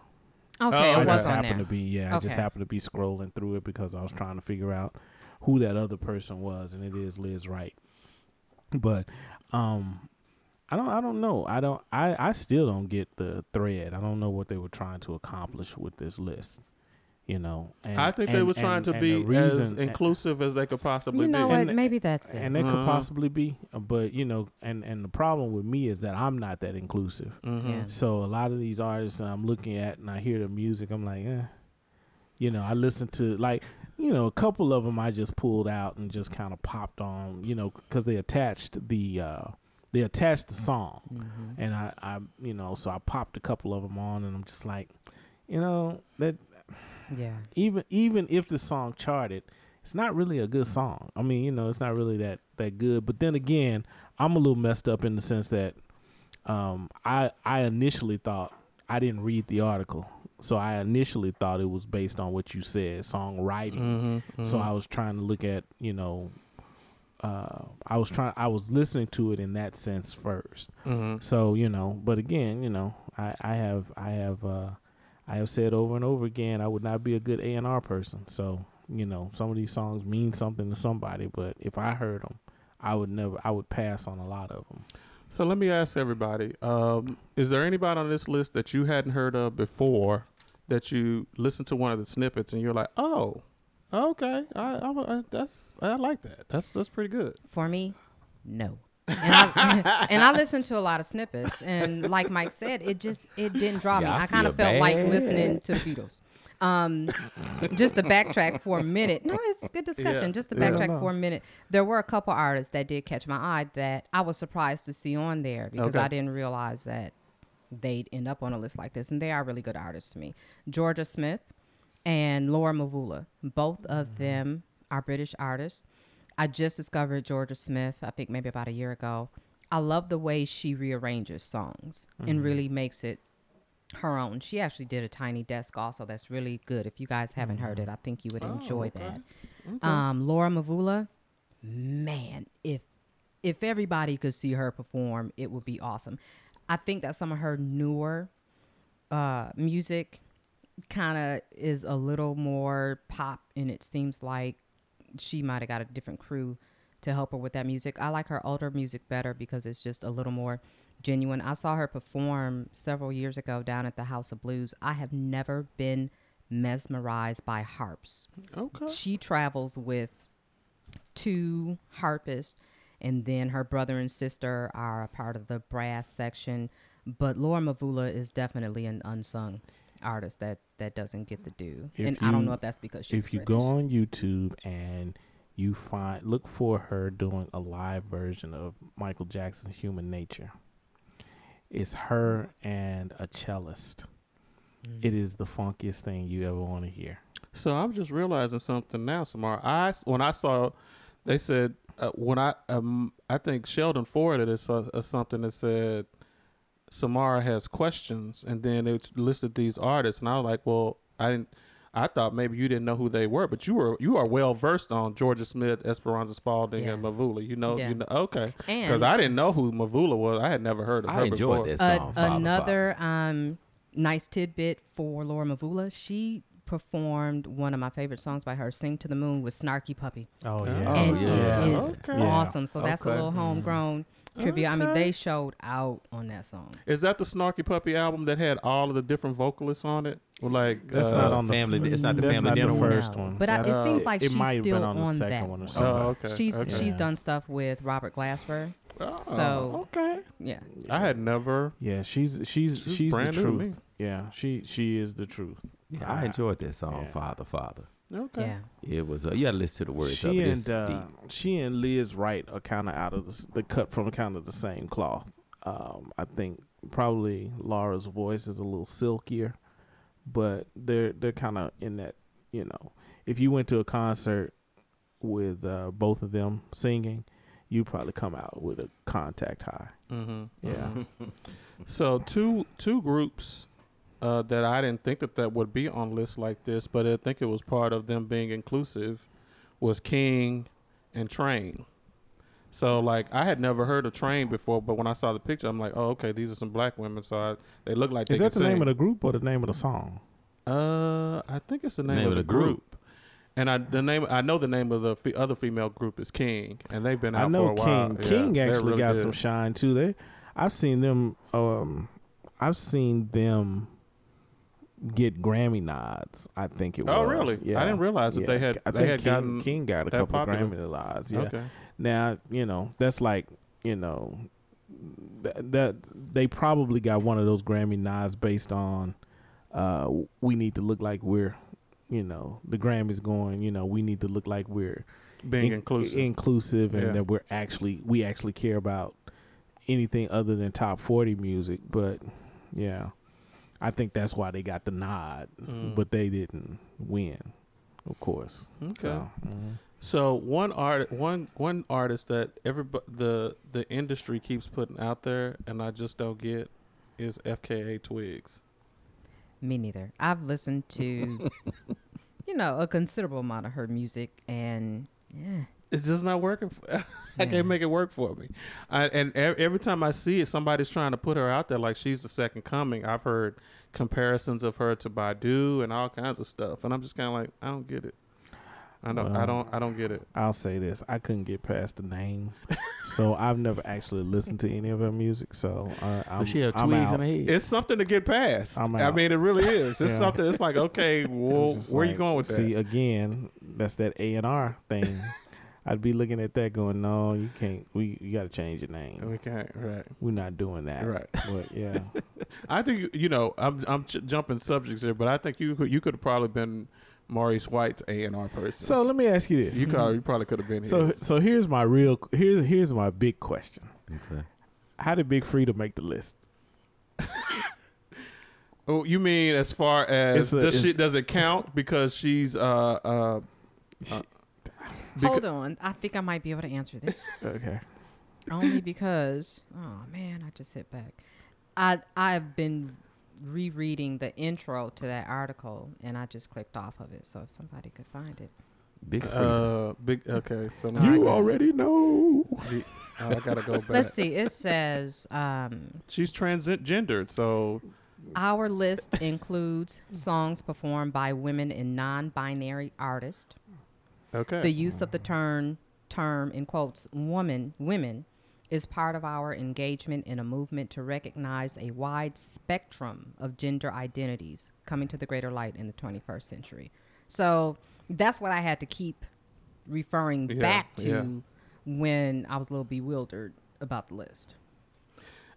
Okay, Oh, it I just on happened there. to be yeah. I just happened to be scrolling through it because I was trying to figure out who that other person was, and it is Lizz Wright. But um, I don't. I don't know. I don't. I I still don't get the thread. I don't know what they were trying to accomplish with this list. You know, and, I think they were trying and- to and be the as inclusive as they could possibly You know be. what? And- Maybe that's it. and that could Uh-huh. possibly be uh, but you know and and the problem with me is that i'm not that inclusive Mhm. Yeah. so a lot of these artists that i'm looking at and i hear the music i'm like eh. you know i listen to like you know a couple of them i just pulled out and just kind of popped on you know because they attached the uh they attached the song Mhm. and I, I you know so i popped a couple of them on and i'm just like you know that Yeah. even even if the song charted, it's not really a good song. I mean, you know, it's not really that that good. But then again, I'm a little messed up in the sense that um, I I initially thought I didn't read the article, so I initially thought it was based on what you said, songwriting. Mhm, So mhm. I was trying to look at you know. Uh, I was trying. I was listening to it in that sense first. Mhm. So you know, but again, you know, I, I have I have uh, I have said over and over again I would not be a good A and R person. So you know, some of these songs mean something to somebody, but if I heard them, I would never. I would pass on a lot of them. So let me ask everybody: um, Is there anybody on this list that you hadn't heard of before that you listened to one of the snippets and you're like, "Oh, okay, I, I, I that's I like that. That's that's pretty good." For me, no. And I, and I listened to a lot of snippets, and like Mike said, it just it didn't draw me. I I, kind of feel felt like listening to the Beatles. Um, just to backtrack for a minute. No, it's a good discussion. Yeah, Just to backtrack No, no. for a minute. There were a couple artists that did catch my eye that I was surprised to see on there because Okay. I didn't realize that they'd end up on a list like this, and they are really good artists to me. Jorja Smith and Laura Mvula, both of them are British artists. I just discovered Jorja Smith, I think maybe about a year ago. I love the way she rearranges songs and really makes it her own. She actually did a tiny desk also that's really good. If you guys haven't heard it, I think you would Oh, enjoy okay. that. Um, Laura Mvula, man, if if everybody could see her perform, it would be awesome. I think that some of her newer uh, music kind of is a little more pop, and it seems like she might have got a different crew to help her with that music. I like her older music better because it's just a little more genuine. I saw her perform several years ago down at the House of Blues. I have never been mesmerized by harps. Okay. She travels with two harpists, and then her brother and sister are a part of the brass section. But Laura Mvula is definitely an unsung artist that that doesn't get the due. If and I don't know if that's because she's if you British. go on YouTube and you find look for her doing a live version of Michael Jackson's Human Nature. It's her and a cellist. Mm. It is the funkiest thing you ever want to hear. So I'm just realizing something now, Samara. I when I saw, they said uh, when I um I think Sheldon forwarded us uh, something that said Samara has questions, and then it listed these artists, and I was like, well, I didn't. I thought maybe you didn't know who they were, but you were you are well versed on Jorja Smith, Esperanza Spalding, and Mvula. You know, Yeah. you know, okay. Because I didn't know who Mvula was. I had never heard of I her enjoyed before. that A- song. Father, another um, nice tidbit for Laura Mvula. She performed one of my favorite songs by her, "Sing to the Moon" with Snarky Puppy, Oh yeah. Oh, and yeah. it is Okay. Awesome. So that's a little homegrown trivia. I mean, they showed out on that song. Is that the Snarky Puppy album that had all of the different vocalists on it? Well, like That's uh, not on the family- it's not the that's family not dinner the one? first No. one. But I, Uh, it seems like it she's still been on the on second that. one or Oh, okay. She's okay. she's Yeah. done stuff with Robert Glasper. Oh, So okay. yeah, I had never. Yeah, she's she's She's she's, the brand new to me. truth. Yeah, she she is the truth. Yeah, I enjoyed that song, Yeah. Father, Father. Okay. yeah. It was. Uh, you got to listen to the words of She it. And uh, she and Lizz Wright are kind of out of the, the cut from kind of the same cloth. Um, I think probably Laura's voice is a little silkier, but they're they're kind of in that. You know, if you went to a concert with uh, both of them singing, you'd probably come out with a contact high. Mm-hmm. Yeah. So two two groups uh, that I didn't think that that would be on lists like this, but I think it was part of them being inclusive, was King and Train. So like I had never heard of Train before, but when I saw the picture, I'm like, oh okay, these are some black women. So I, they look like Is that the can name of the group or the name of the song? Uh, I think it's the name, of, the group. And I the name I know the name of the fe- other female group is King, and they've been out I know for a while. King. Yeah, King they're actually really got good. some shine too. They, I've seen them. Um, I've seen them get Grammy nods. I think it Oh, was. Oh, really? Yeah. I didn't realize that they had- I they think had King, gotten King got a couple popular. Grammy nods. Yeah. Okay. Now you know that's like you know that, that they probably got one of those Grammy nods based on uh we need to look like we're you know the Grammys going you know we need to look like we're Being in- inclusive. inclusive and Yeah. that we're actually we actually care about anything other than top 40 music but yeah I think that's why they got the nod Mm. but they didn't win of course Okay. so mhm. So one art, one one artist that everybody the the industry keeps putting out there, and I just don't get, is FKA Twigs. Me neither. I've listened to, you know, a considerable amount of her music, and yeah, It's just not working. For, I can't make it work for me. I, and every time I see it, somebody's trying to put her out there like she's the second coming. I've heard comparisons of her to Badu and all kinds of stuff, and I'm just kind of like, I don't get it. I don't. I don't. I don't get it. I'll say this I couldn't get past the name so I've never actually listened to any of her music so uh, I'm, she have I'm in her head? It's something to get past. I'm I mean, it really is. It's Yeah. something. It's like, okay, I'm well, just where you going with that? See again, that's that A and R thing. I'd be looking at that, going, "No, you can't. We you got to change your name. We can't. Right. We're not doing that." Right. But yeah, I think you know. I'm I'm j- jumping subjects here, but I think you could you could have probably been Maurice White's A and R person. so let me ask you this. you could you probably could have been. Here. So his. so here's my real here's here's my big question. okay. How did Big Freedia make the list? oh, you mean as far as a- does she does it count because she's uh uh. She- beca- hold on. I think I might be able to answer this Okay. only because, oh man, I just hit back. I I've been rereading the intro to that article, and I just clicked off of it. So if somebody could find it, Big Uh, big okay. So now You I- already know. the- Oh, I gotta go back. Let's see. It says um, She's transgendered, so our list includes songs performed by women and non-binary artists. Okay. The use of the term term in quotes woman women is part of our engagement in a movement to recognize a wide spectrum of gender identities coming to the greater light in the 21st century. So that's what I had to keep referring Yeah, back to yeah. when I was a little bewildered about the list.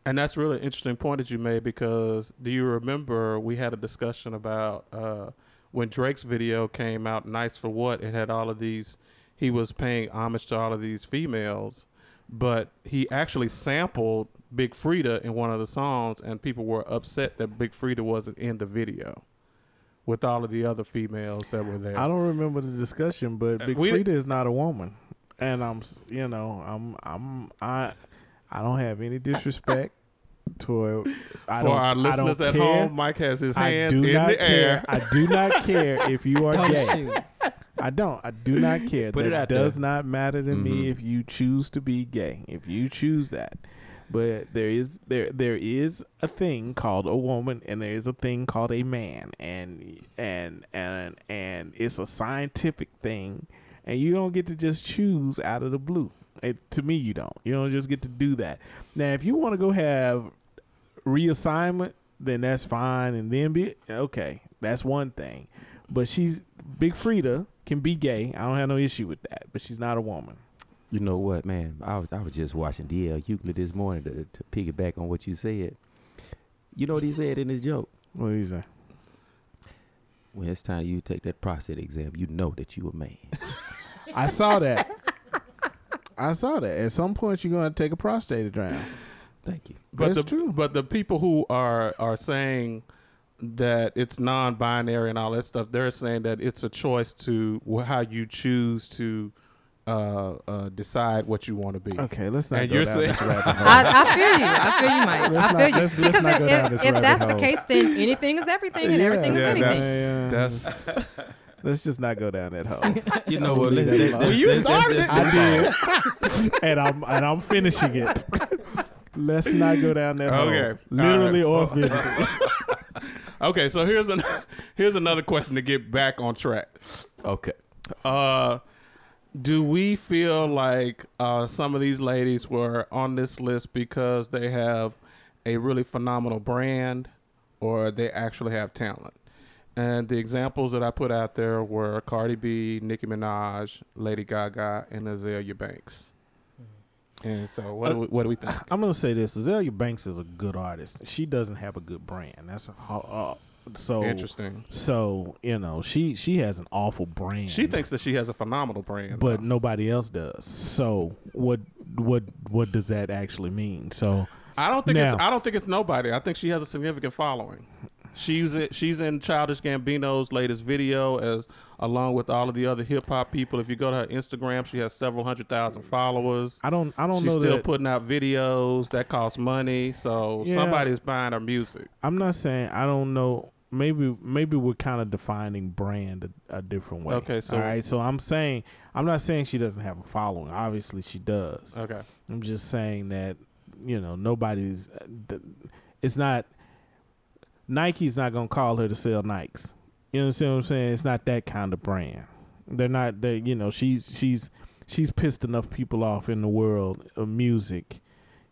And that's really an interesting point that you made because do you remember we had a discussion about uh, when Drake's video came out, Nice for What? It had all of these, he was paying homage to all of these females, but he actually sampled Big Freedia in one of the songs, and people were upset that Big Freedia wasn't in the video with all of the other females that were there. I don't remember the discussion, but Uh, Big we- Freedia is not a woman, and I'm, you know, I'm, I'm, I, I don't have any disrespect toward. I For don't, our I listeners don't at care. home, Mike has his I hands do in the care. air. I do not care if you are Don't gay. shoot. I don't. I do not care. Put that it out does there. not matter to me Mhm. if you choose to be gay. If you choose that. But there is there there is a thing called a woman and there is a thing called a man and and and and it's a scientific thing and you don't get to just choose out of the blue. It, to me you don't. You don't just get to do that. Now if you want to go have reassignment then that's fine and then be okay. That's one thing. But she's Big Freedia can be gay. I don't have no issue with that. But she's not a woman. You know what, man? I was I was just watching DL Hughley this morning to, to piggyback on what you said. You know what he said in his joke? What do you say? When it's time you take that prostate exam, you know that you a man. I saw that. I saw that. At some point, you're gonna take a prostate exam. Thank you. But That's the true. but the people who are are saying that it's non-binary and all that stuff, they're saying that it's a choice to how you choose to uh, uh, decide what you want to be. Okay, let's not And go you're down saying- this rabbit hole. I, I feel you. I feel you, Mike. Let's I not- you. let's- let's because not go if, this if rabbit that's the hole. case, then anything is everything and everything is Yeah, anything. yeah, That's yeah. let's just not go down that hole. You know what? gonna Let's, leave that you started let's- I did, and I'm and I'm finishing it. let's not go down that hole. Okay. literally All or right. physically. Okay, so here's an here's another question to get back on track. Okay. Uh, do we feel like uh, some of these ladies were on this list because they have a really phenomenal brand or they actually have talent? And the examples that I put out there were Cardi B, Nicki Minaj, Lady Gaga, and Azealia Banks. And so, what do we, what do we think? I'm gonna say this: Azealia Banks is a good artist. She doesn't have a good brand. That's how. Uh, so Interesting. So you know, she she has an awful brand. She thinks that she has a phenomenal brand, but though. nobody else does. So what what what does that actually mean? So I don't think it's I don't think it's nobody. I think she has a significant following. She's in, she's in Childish Gambino's latest video as along with all of the other hip hop people. If you go to her Instagram, she has several hundred thousand followers. I don't I don't She's know still that. putting out videos that cost money, so Yeah. somebody's buying her music. I'm not saying I don't know. Maybe maybe we're kind of defining brand a, a different way. Okay, so- all right. So I'm saying I'm not saying she doesn't have a following. Obviously she does. Okay, I'm just saying that you know nobody's. uh, It's not. Nike's not gonna call her to sell Nikes. You know what I'm saying? It's not that kind of brand. They're not. They you know she's she's she's pissed enough people off in the world of music.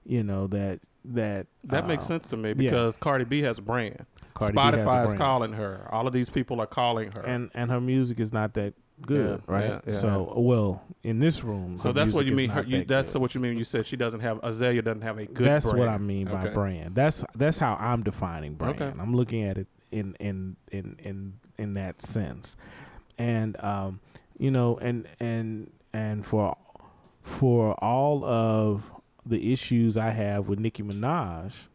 You know that that that makes uh, sense to me yeah. because Cardi B has a brand. Cardi has a Spotify is calling her. All of these people are calling her. and and her music is not that good, Yeah, right? yeah. So well, in this room, so that's what you mean. Her, you, that that's good. what you mean. when You said she doesn't have Azealia doesn't have a good. that's what I mean by Okay. brand. That's that's how I'm defining brand. Okay. I'm looking at it in in in in in that sense, and um, you know, and and and for for all of the issues I have with Nicki Minaj,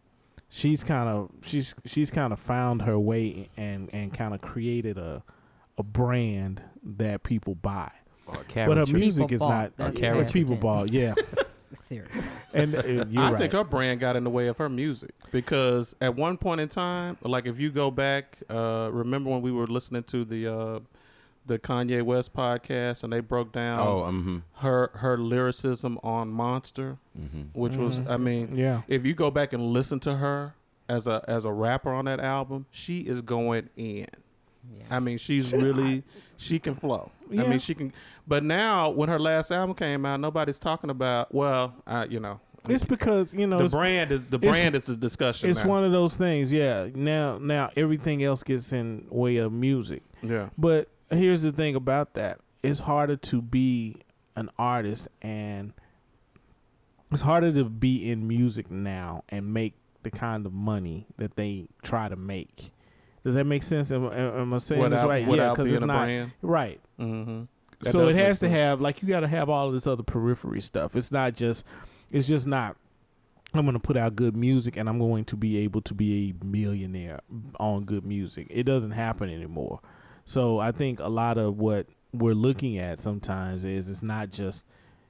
she's kind of she's she's kind of found her way and and kind of created a a brand that people buy. Or But her caricature. music People is bought. not That's a or people hesitant. ball. Yeah, Serious. and uh, you're I right. think her brand got in the way of her music because at one point in time, like if you go back, uh, remember when we were listening to the uh, the Kanye West podcast, and they broke down Oh, mm-hmm. her her lyricism on Monster, Mm-hmm. which was I mean, Yeah. if you go back and listen to her as a as a rapper on that album, she is going in. I mean, she's really she can flow. I mean, she can. But now, when her last album came out, nobody's talking about. Well, I, you know, It's because you know the brand is the brand is the discussion. it's now. one of those things. Yeah. Now now everything else gets in way of music. Yeah. But here's the thing about that: it's harder to be an artist, and it's harder to be in music now and make the kind of money that they try to make. Does that make sense? Am, am I saying this Without, right? yeah, because it's not brand. right. Mm-hmm. so it has to have like you got to have all of this other periphery stuff. It's not just. It's just not. I'm going to put out good music and I'm going to be able to be a millionaire on good music. It doesn't happen anymore. So I think a lot of what we're looking at sometimes is it's not just,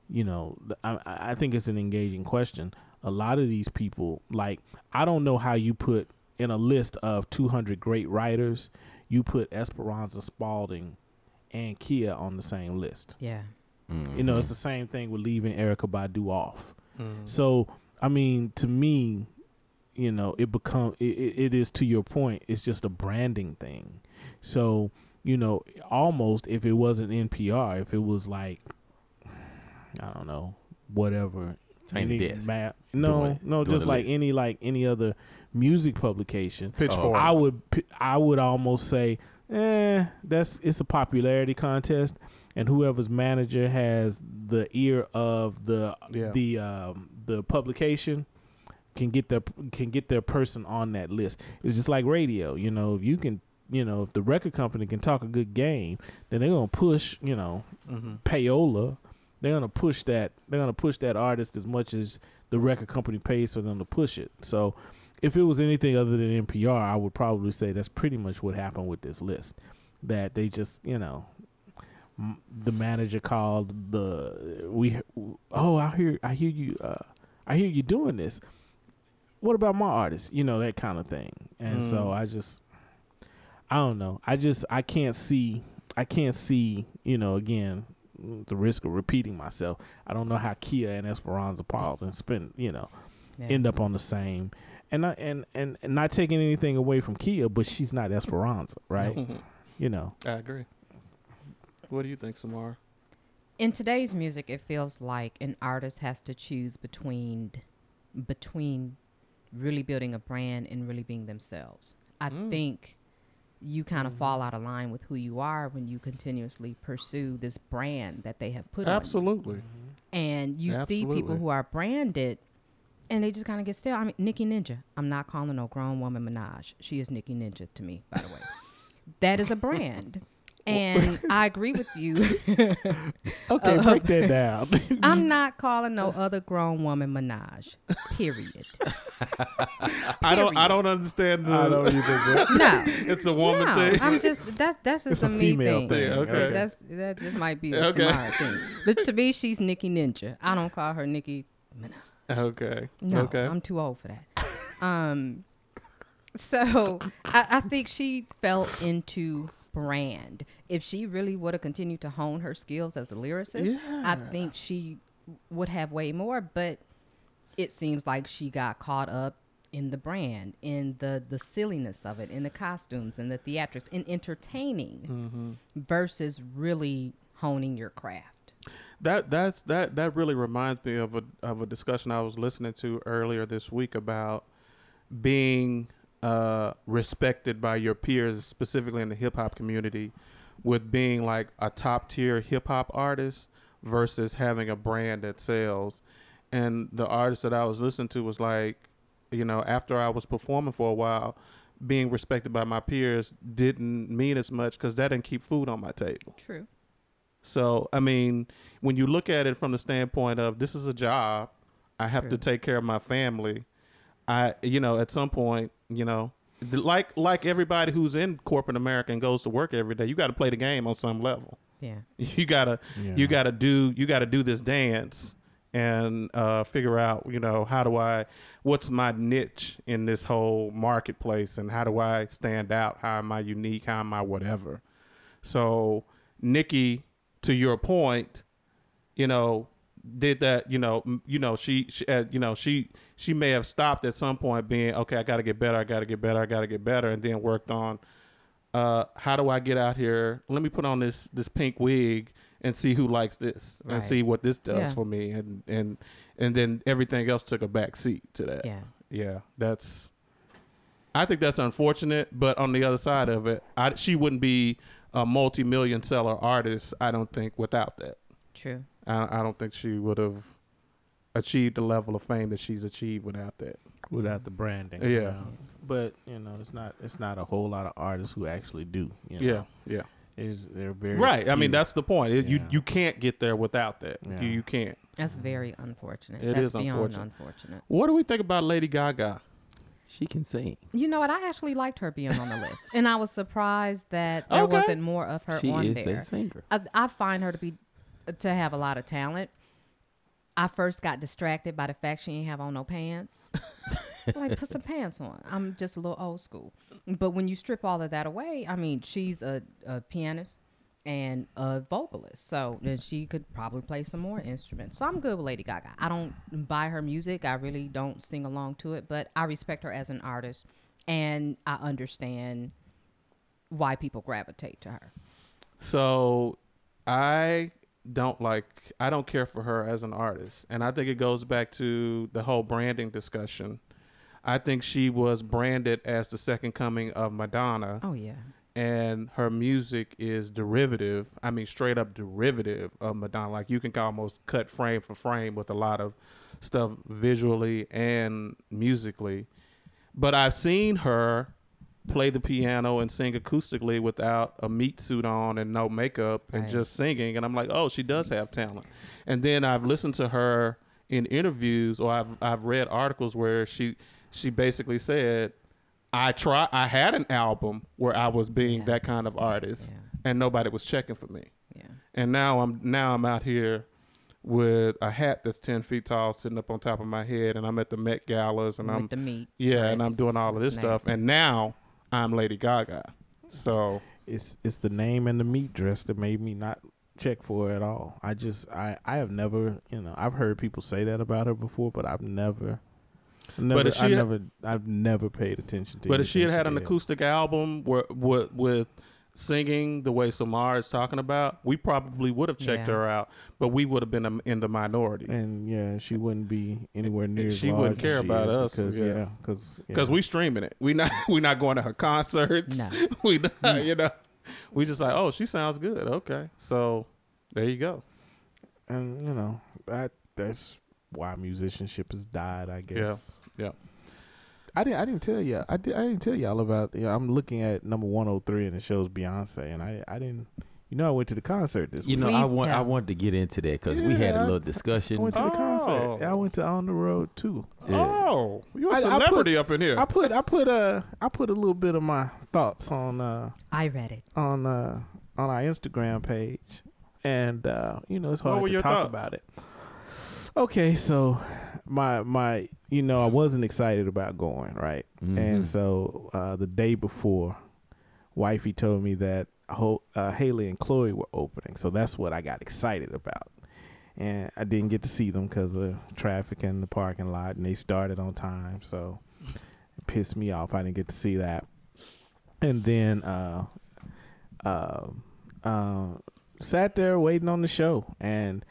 you know, I, I think it's an engaging question. A lot of these people, like, I don't know how you put in a list of 200 great writers, you put Esperanza Spalding and Khia on the same list. Yeah. Mm-hmm. You know, it's the same thing with leaving Erykah Badu off. Mm-hmm. So, I mean, to me, you know, it become it, it, it is to your point. It's just a branding thing. So, you know, almost if it wasn't NPR, if it was like, I don't know, whatever. Tiny any Desk. ma- no, Doing- no, doing just like list. any like any other music publication. Pitchfork. I would I would almost say, eh, that's it's a popularity contest, and whoever's manager has the ear of the Yeah. the um, the publication can get their can get their person on that list. It's just like radio, you know. If you can, you know, if the record company can talk a good game, then they're gonna push, you know, mm-hmm. payola. They're gonna push that. They're gonna push that artist as much as the record company pays for them to push it. So, if it was anything other than NPR, I would probably say that's pretty much what happened with this list. That they just, you know, m- the manager called the we. Oh, I hear, I hear you. Uh, I hear you doing this. What about my artist? You know that kind of thing. And so Mm. I just, I don't know. I just I can't see. I can't see. You know, again, the risk of repeating myself. I don't know how Khia and Esperanza Spalding spend. You know, yeah. end up on the same. And I, and, and and not taking anything away from Khia, but she's not Esperanza, right? Mm-hmm. You know. I agree. What do you think, Samara? in today's music it feels like an artist has to choose between between really building a brand and really being themselves i Mm. think you kind of mm-hmm. fall out of line with who you are when you continuously pursue this brand that they have put on. Absolutely. Mm-hmm. and you see people who are branded and they just kind of get stale. I mean, Nicki Ninja. I'm not calling no grown woman Minaj. She is Nicki Ninja to me, by the way. that is a brand. And I agree with you. Okay, Uh, break that down. I'm not calling no other grown woman Minaj. Period. I don't. I don't understand. The, I don't either. But No. it's a woman no, thing. I'm just that's that's just It's a, a me female thing. thing, okay. That- That's that just might be a Okay. Samara thing. But to me, she's Nicki Ninja. I don't call her Nicki Minaj. Okay. No, Okay. I'm too old for that. um, so I, I think she fell into brand. If she really would have continued to hone her skills as a lyricist, I think she would have way more. But it seems like she got caught up in the brand, in the the silliness of it, in the costumes, and the theatrics, in entertaining versus really honing your craft. That that's that that really reminds me of a of a discussion I was listening to earlier this week about being uh, respected by your peers, specifically in the hip hop community, with being like a top tier hip hop artist versus having a brand that sells. And the artist that I was listening to was like, you know, after I was performing for a while, being respected by my peers didn't mean as much because that didn't keep food on my table. True. So, I mean, when you look at it from the standpoint of this is a job, I have to take care of my family. I, you know, at some point, you know, like like everybody who's in corporate America and goes to work every day, you got to play the game on some level. Yeah. You gotta Yeah. you gotta do you gotta do this dance and uh, figure out you know how do I what's my niche in this whole marketplace and how do I stand out? How am I unique? How am I whatever? So Nicki, to your point, you know, did that. You know, you know, she, she uh, you know, she she may have stopped at some point, being okay. I got to get better. I got to get better. I got to get better, and then worked on. Uh, how do I get out here? Let me put on this this pink wig and see who likes this and see what this does Yeah. for me, and and and then everything else took a back seat to that Yeah. yeah, that's. I think that's unfortunate, but on the other side of it, I, she wouldn't be a multi-million seller artist. I don't think without that. True. I, I don't think she would have achieved the level of fame that she's achieved without that. without the branding. Yeah. you know. But you know, it's not it's not a whole lot of artists who actually do. You Yeah, know? yeah, Is they're very right. I mean, that's the point. It, You Yeah. you can't get there without that. Yeah. You you can't. That's very unfortunate. It That's is beyond unfortunate. unfortunate. What do we think about Lady Gaga? She can sing. You know what? I actually liked her being on the list, and I was surprised that there Okay. wasn't more of her she on is there. a singer. I, I find her to be to have a lot of talent. I first got distracted by the fact she didn't have on no pants. like put some pants on. I'm just a little old school. But when you strip all of that away, I mean, she's a, a pianist and a vocalist. So then she could probably play some more instruments. So I'm good with Lady Gaga. I don't buy her music. I really don't sing along to it, but I respect her as an artist and I understand why people gravitate to her. So I don't like I don't care for her as an artist. And I think it goes back to the whole branding discussion. I think she was branded as the second coming of Madonna Oh yeah. And her music is derivative. I mean straight up derivative of Madonna. Like you can almost cut frame for frame with a lot of stuff visually and musically. But I've seen her play the piano and sing acoustically without a meat suit on and no makeup and Right. just singing and I'm like, "Oh, she does have talent." And then I've listened to her in interviews or I've I've read articles where she she basically said, "I try I had an album where I was being Yeah. that kind of artist Yeah. and nobody was checking for me." Yeah. And now I'm now I'm out here with a hat that's ten feet tall sitting up on top of my head and I'm at the Met Galas and with I'm the meat. yeah, and. I'm doing all of this That's stuff, and now I'm Lady Gaga. So it's it's the name and the meat dress that made me not check for her at all. I just I I have never you know I've heard people say that about her before, but I've never. Never, if she I had- never, I've never paid attention to. but if she had had an acoustic album where, with with singing the way Samar is talking about, we probably would have checked Yeah. her out, but we would have been um, in the minority and yeah, she wouldn't be anywhere near. as she wouldn't care she about us, because yeah. yeah, because because we streaming it. We not we not going to her concerts. No. we not, you know we just like oh she sounds good okay so there you go and you know that that's why musicianship has died. I guess. yeah. I didn't. I didn't tell you. I did. I didn't tell y'all about. You know, I'm looking at number 103 and it shows Beyonce, and I. I didn't. You know, I went to the concert this. You week. know, I Please want I tell. wanted to get into that because we had Yeah, a I- little I went to the Oh. concert. I went to On the Road too. Yeah. oh you're a I- I put- celebrity up in here I put. I put. Uh. I put a little bit of my thoughts on. Uh. I read it. On. Uh. On our Instagram page, and uh. You know, it's hard to talk thoughts? about it. Okay, so my my you know I wasn't excited about going right. Mhm. And so uh, the day before, wifey told me that Ho- uh, Halle and Chloe were opening. So that's what I got excited about. And I didn't get to see them because of traffic in the parking lot, and they started on time. So it pissed me off. I didn't get to see that. And then uh, uh, uh, sat there waiting on the show. And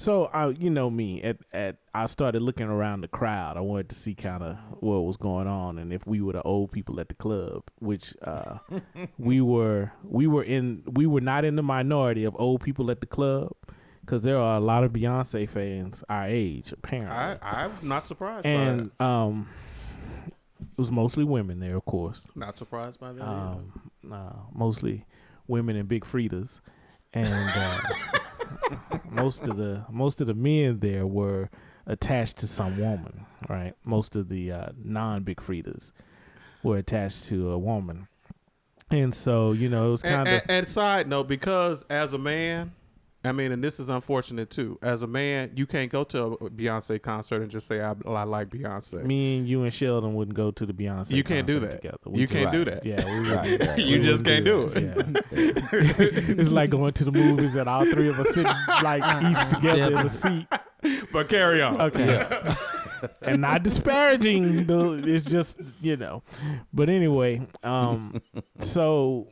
so uh, you know me at at I started looking around the crowd. I wanted to see kind of what was going on and if we were the old people at the club, which uh, we were. We were in. We were not in the minority of old people at the club because there are a lot of Beyonce fans our age apparently. I, I'm not surprised by and um, it was mostly women there, of course. Not surprised by that. Um, uh, mostly women and big Freedias, and uh, most of the most of the men there were attached to some woman. Right, most of the uh, non big Freedias were attached to a woman, and so you know it was kind of and, and side note, because as a man, I mean, and this is unfortunate too. As a man, you can't go to a Beyonce concert and just say I, I like Beyonce. Me and you and Sheldon wouldn't go to the Beyonce. You can't do concert that. Together. You just- can't do that. Yeah, we Right, do right. You We just wouldn't can't do Yeah. it's like going to the movies and all three of us sitting like each together in a seat. but carry on. Okay. and not disparaging the it's just, you know. But anyway, um so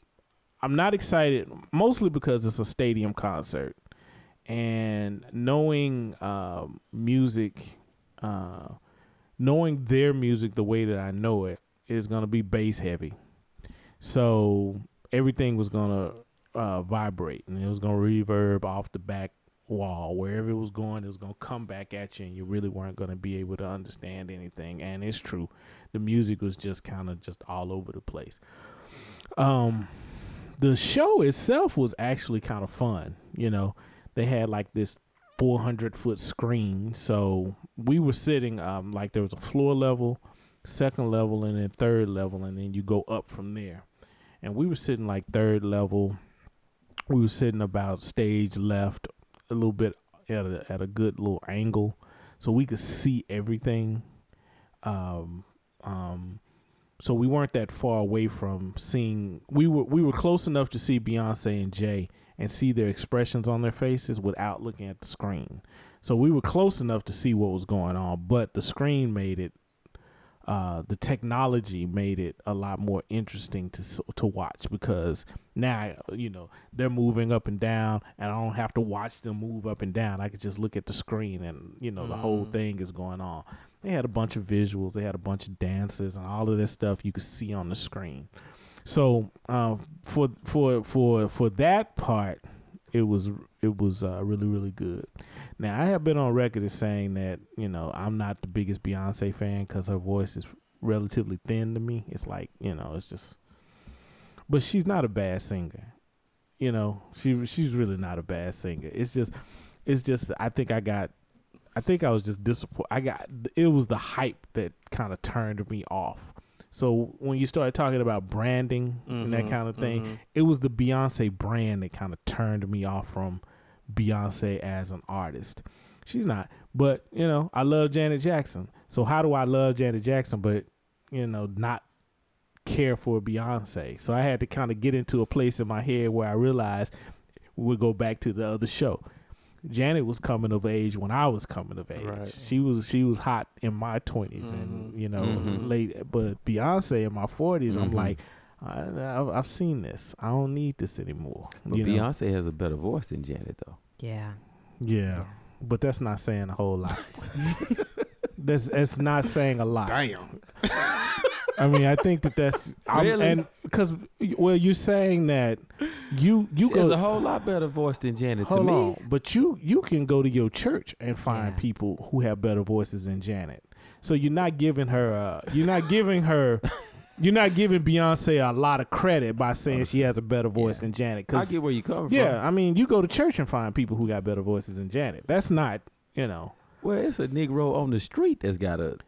I'm not excited mostly because it's a stadium concert. And knowing um music uh knowing their music the way that I know it is going to be bass heavy. So everything was going to uh, vibrate and it was going to reverb off the back wall. Wherever it was going, it was going to come back at you and you really weren't going to be able to understand anything. And it's true. The music was just kind of just all over the place. Um, the show itself was actually kind of fun. You know, they had like this 400 foot screen. So we were sitting, um, like there was a floor level, second level, and then third level, and then you go up from there. And we were sitting like third level. We were sitting about stage left, a little bit at a, at a good little angle, so we could see everything. Um, um, so we weren't that far away from seeing. We were we were close enough to see Beyonce and Jay and see their expressions on their faces without looking at the screen. So we were close enough to see what was going on, but the screen made it. Uh, the technology made it a lot more interesting to to watch because now you know they're moving up and down, and I don't have to watch them move up and down. I could just look at the screen, and you know the whole thing is going on. They had a bunch of visuals, they had a bunch of dancers, and all of this stuff you could see on the screen. So uh, for for for for that part, it was it was uh, really really good. Now I have been on record as saying that you know I'm not the biggest Beyonce fan because her voice is relatively thin to me. It's like you know it's just, but she's not a bad singer. You know she she's really not a bad singer. It's just it's just I think I got I think I was just disappointed. I got it was the hype that kind of turned me off. So when you started talking about branding and that Mhm, kind of thing, mhm. it was the Beyonce brand that kind of turned me off from Beyonce as an artist. She's not, but you know, I love Janet Jackson. So how do I love Janet Jackson, but you know, not care for Beyonce? So I had to kind of get into a place in my head where I realized we'll go back to the other show. Janet was coming of age when I was coming of age. Right. She was she was hot in my 20s and Mhm. you know Mhm. late, but Beyonce in my 40s, I'm Mhm. like, I, I've, I've seen this. I don't need this anymore. But you know? Beyonce has a better voice than Janet, though. Yeah. Yeah, but that's not saying a whole lot. that's that's not saying a lot. Damn. I mean, I think that that's I'm- Really? and because well, you're saying that you you she go has a whole lot better voice than Janet hold to me. on, but you you can go to your church and find Yeah. people who have better voices than Janet. So you're not giving her uh you're not giving her you're not giving Beyonce a lot of credit by saying she has a better voice Yeah. than Janet. Cause, I get where you're coming yeah, from. Yeah, I mean, you go to church and find people who got better voices than Janet. That's not you know Well, it's a Negro on the street that's got a.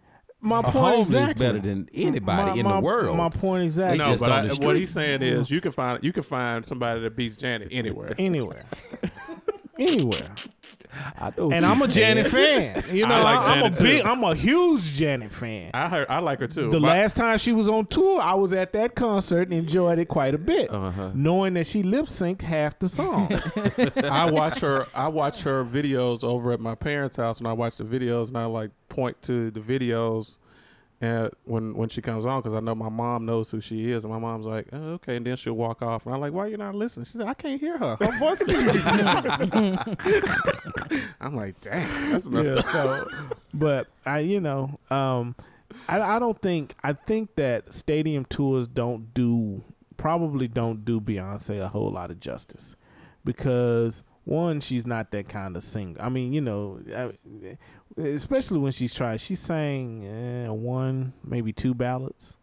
my a point is exactly. better than anybody My- in my- the world. My point exactly. They No, just but I, what he's saying is you can find you can find somebody that beats Janet anywhere. anywhere, anywhere. I know And I'm a. Janet fan. You know, I like I am a Janet, too. big, I'm a huge Janet fan. I heard I like her too. The My- last time she was on tour, I was at that concert and enjoyed it quite a bit, Uh-huh. knowing that she lip synced half the songs. I watch her. I watch her videos over at my parents' house, and I watch the videos, and I like point to the videos, and when when she comes on, because I know my mom knows who she is, and my mom's like, oh, okay, and then she'll walk off, and I'm like, why are you not listening? She said, I can't hear her. Her voice is I'm like, damn, that's messed yeah, up. so, but I, you know, um, I, I don't think I think that stadium tours don't do probably don't do Beyonce a whole lot of justice because one, she's not that kind of singer. I mean, you know, especially when she's trying. She sang eh, one, maybe two ballads.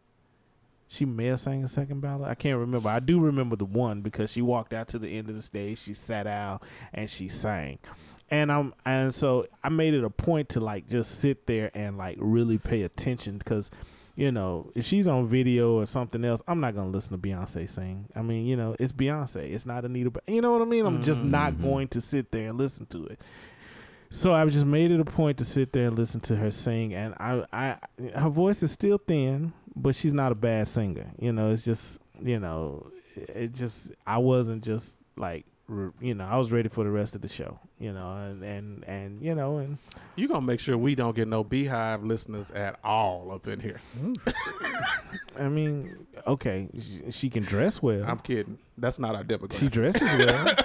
She may have sang a second ballad. I can't remember. I do remember the one because she walked out to the end of the stage. She sat down and she sang and I'm and so I made it a point to like just sit there and like really pay attention because you know, if she's on video or something else, I'm not gonna listen to Beyonce sing. I mean, you know, it's Beyonce. It's not Anita. But You know what I mean? I'm just not Mhm. going to sit there and listen to it. So I just made it a point to sit there and listen to her sing, and I, I, her voice is still thin, but she's not a bad singer. You know, it's just, you know, it just, I wasn't just like, you know, I was ready for the rest of the show. You know, and and and you know, and You gonna make sure we don't get no BeyHive listeners at all up in here. I mean, okay, she, she can dress well. I'm kidding. That's not our demographic. she dresses well.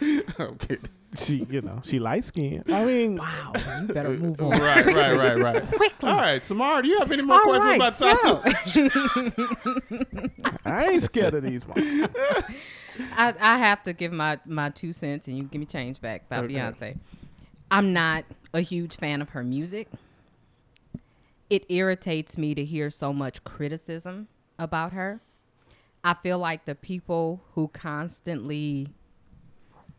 I'm kidding. she, you know, she light skinned. I mean, Wow, you better move uh, on. Right, right, right, right. All right, Samara, do you have any more All questions right, about top so- two? I ain't scared of these. I, I have to give my, my two cents and you give me change back about Okay. Beyonce. I'm not a huge fan of her music. It irritates me to hear so much criticism about her. I feel like the people who constantly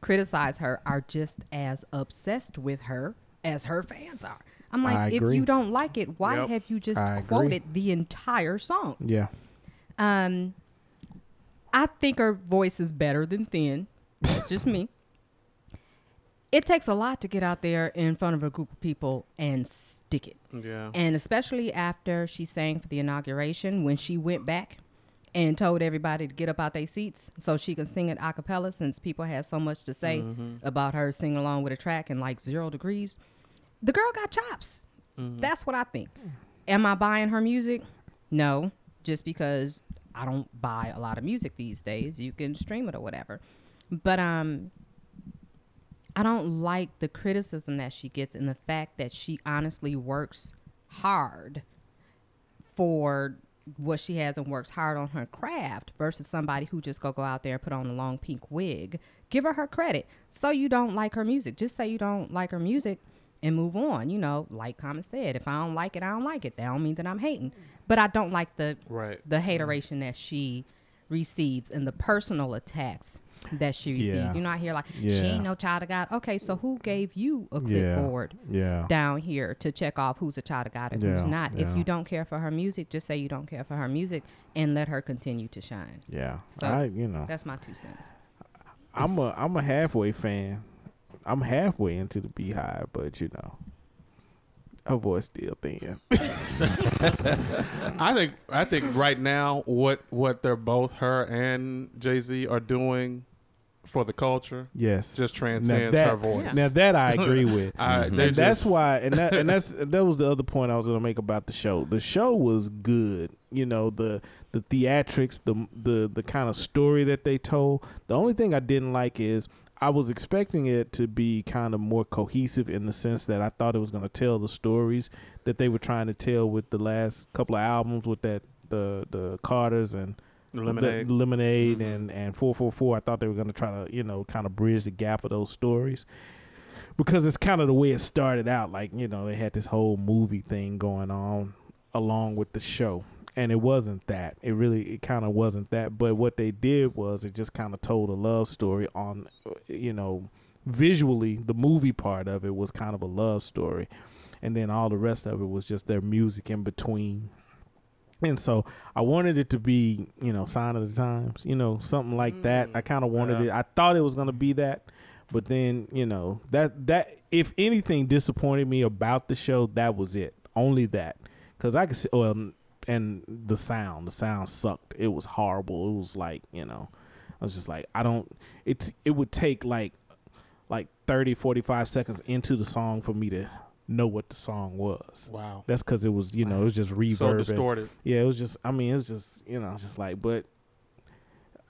criticize her are just as obsessed with her as her fans are. I'm I like, if agree. you don't like it, why Yep. have you just I agree. quoted the entire song? Yeah, Um, I think her voice is better than thin. That's just me. It takes a lot to get out there in front of a group of people and stick it. Yeah. And especially after she sang for the inauguration, when she went back and told everybody to get up out their seats so she can sing it a cappella since people had so much to say mm-hmm. about her singing along with a track in like zero degrees. The girl got chops. Mm-hmm. That's what I think. Am I buying her music? No, just because I don't buy a lot of music these days. You can stream it or whatever. But um I don't like the criticism that she gets and the fact that she honestly works hard for what she has and works hard on her craft versus somebody who just go go out there and put on a long pink wig. Give her her credit. So you don't like her music. Just say you don't like her music and move on. You know, like Common said, if I don't like it, I don't like it. That don't mean that I'm hating. But I don't like the Right. the hateration that she receives and the personal attacks that she receives. Yeah. You know, I hear like she ain't no child of God. Okay, so who gave you a Yeah. clipboard yeah, down here to check off who's a child of God and who's Yeah, not? If you don't care for her music, just say you don't care for her music and let her continue to shine. yeah. So- I, you know, That's my two cents. I'm a I'm a halfway fan. I'm halfway into the BeyHive, but you know, her voice still thin. I think I think right now what what they're both her and Jay Z are doing for the culture yes, just transcends that- her voice. Now that I agree with. I, Mhm. they and that's just- why and that and that's that was the other point I was gonna make about the show. The show was good. You know, the the theatrics, the the the kind of story that they told. The only thing I didn't like is I was expecting it to be kind of more cohesive in the sense that I thought it was gonna tell the stories that they were trying to tell with the last couple of albums with that the the Carters and lemonade. the lemonade Mhm. and and 444 i thought they were going to try to you know kind of bridge the gap of those stories because it's kind of the way it started out like you know they had this whole movie thing going on along with the show and it wasn't that it really it kind of wasn't that but what they did was it just kind of told a love story on you know visually the movie part of it was kind of a love story and then all the rest of it was just their music in between and so I wanted it to be, you know, sign of the times, you know, something like that. Mm, I kind of wanted Yeah. it. I thought it was going to be that, but then, you know, that that if anything disappointed me about the show, that was it. Only that, because I could see. Well, and the sound, the sound sucked. It was horrible. It was like, you know, I was just like, I don't. It's it would take like like 30, 45 seconds into the song for me to know what the song was. wow. That's because it was, you know, it was just reverb. So and- distorted. yeah, it was just. I mean, it was just. You know, just like, but.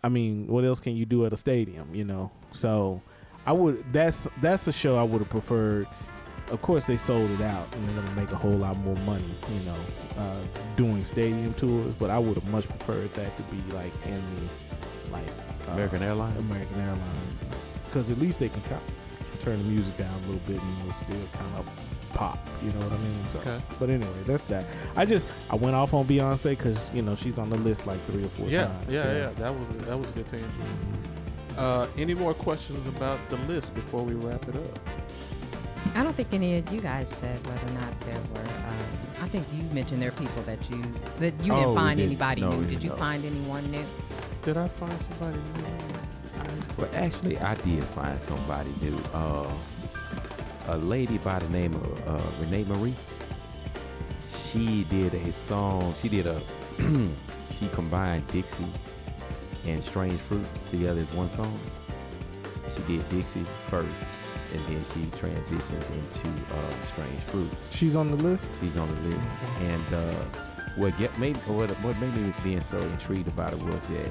I mean, what else can you do at a stadium? You know, so I would. That's that's a show I would have preferred. Of course, they sold it out, and they're gonna make a whole lot more money. You know, uh, doing stadium tours, but I would have much preferred that to be like in the like uh, American Airlines. American Airlines, because at least they can kind of turn the music down a little bit and it'll still kind of pop. You know what I mean? So, Okay. but anyway, that's that. I just I went off on Beyonce because you know she's on the list like three or four Yeah, times. yeah, yeah. That was that was a good tangent. Uh, any more questions about the list before we wrap it up? I don't think any of you guys said whether or not there were. Um, I think you mentioned there are people that you that you Oh, didn't we find didn't. anybody No, new. we Did didn't you know. find anyone new? Did I find somebody new? Well, actually, I did find somebody new. Uh, a lady by the name of uh, René Marie. She did a song. She did a. she combined Dixie and Strange Fruit together as one song. She did Dixie first, and then she transitioned into uh, Strange Fruit. She's on the list. She's on the list, and uh, what get made what what made me being so intrigued about it was that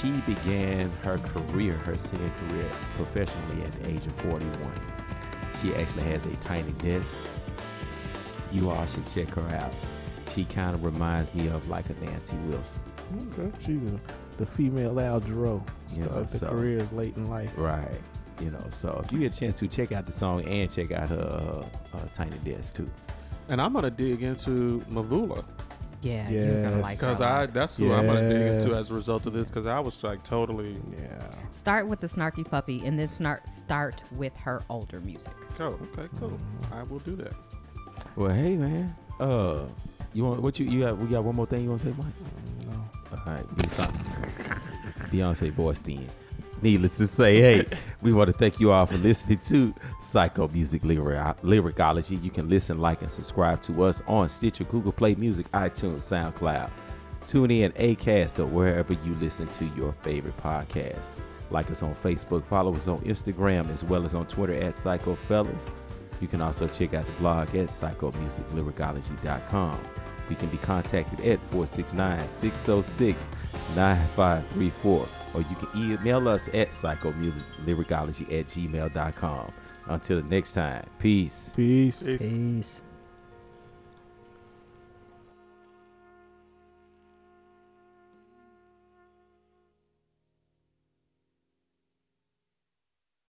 she began her career, her singing career, professionally at the age of 41. She actually has a tiny desk. You all should check her out. She kind of reminds me of like a Nancy Wilson. Okay. She's a, the female Al Jarreau. You know, Started the so- careers late in life. Right. You know, so if you get a chance to check out the song and check out her uh, uh, tiny desk too. And I'm gonna dig into Mvula Yeah, you're gonna like because I that's who I'm gonna dig into as a result of this because I was like totally Yeah. start with the snarky puppy and then start start with her older music. cool. Okay, cool. I will do that. Well, hey man, uh, you want what you you got? We got one more thing you want to say, Mike? No. All right, Beyonce, Beyonce voice then. Needless to say, hey, we want to thank you all for listening to Psycho Music Lyricology. You can listen, like, and subscribe to us on Stitcher, Google Play Music, iTunes, SoundCloud, TuneIn, Acast, or wherever you listen to your favorite podcast. Like us on Facebook, follow us on Instagram, as well as on Twitter at Psycho Fellas. You can also check out the blog at psychomusiclyricology.com. We can be contacted at 469-606-9534 or you can email us at psychomusiclyricology at gmail.com. Until the next time, peace. Peace. Peace. Peace.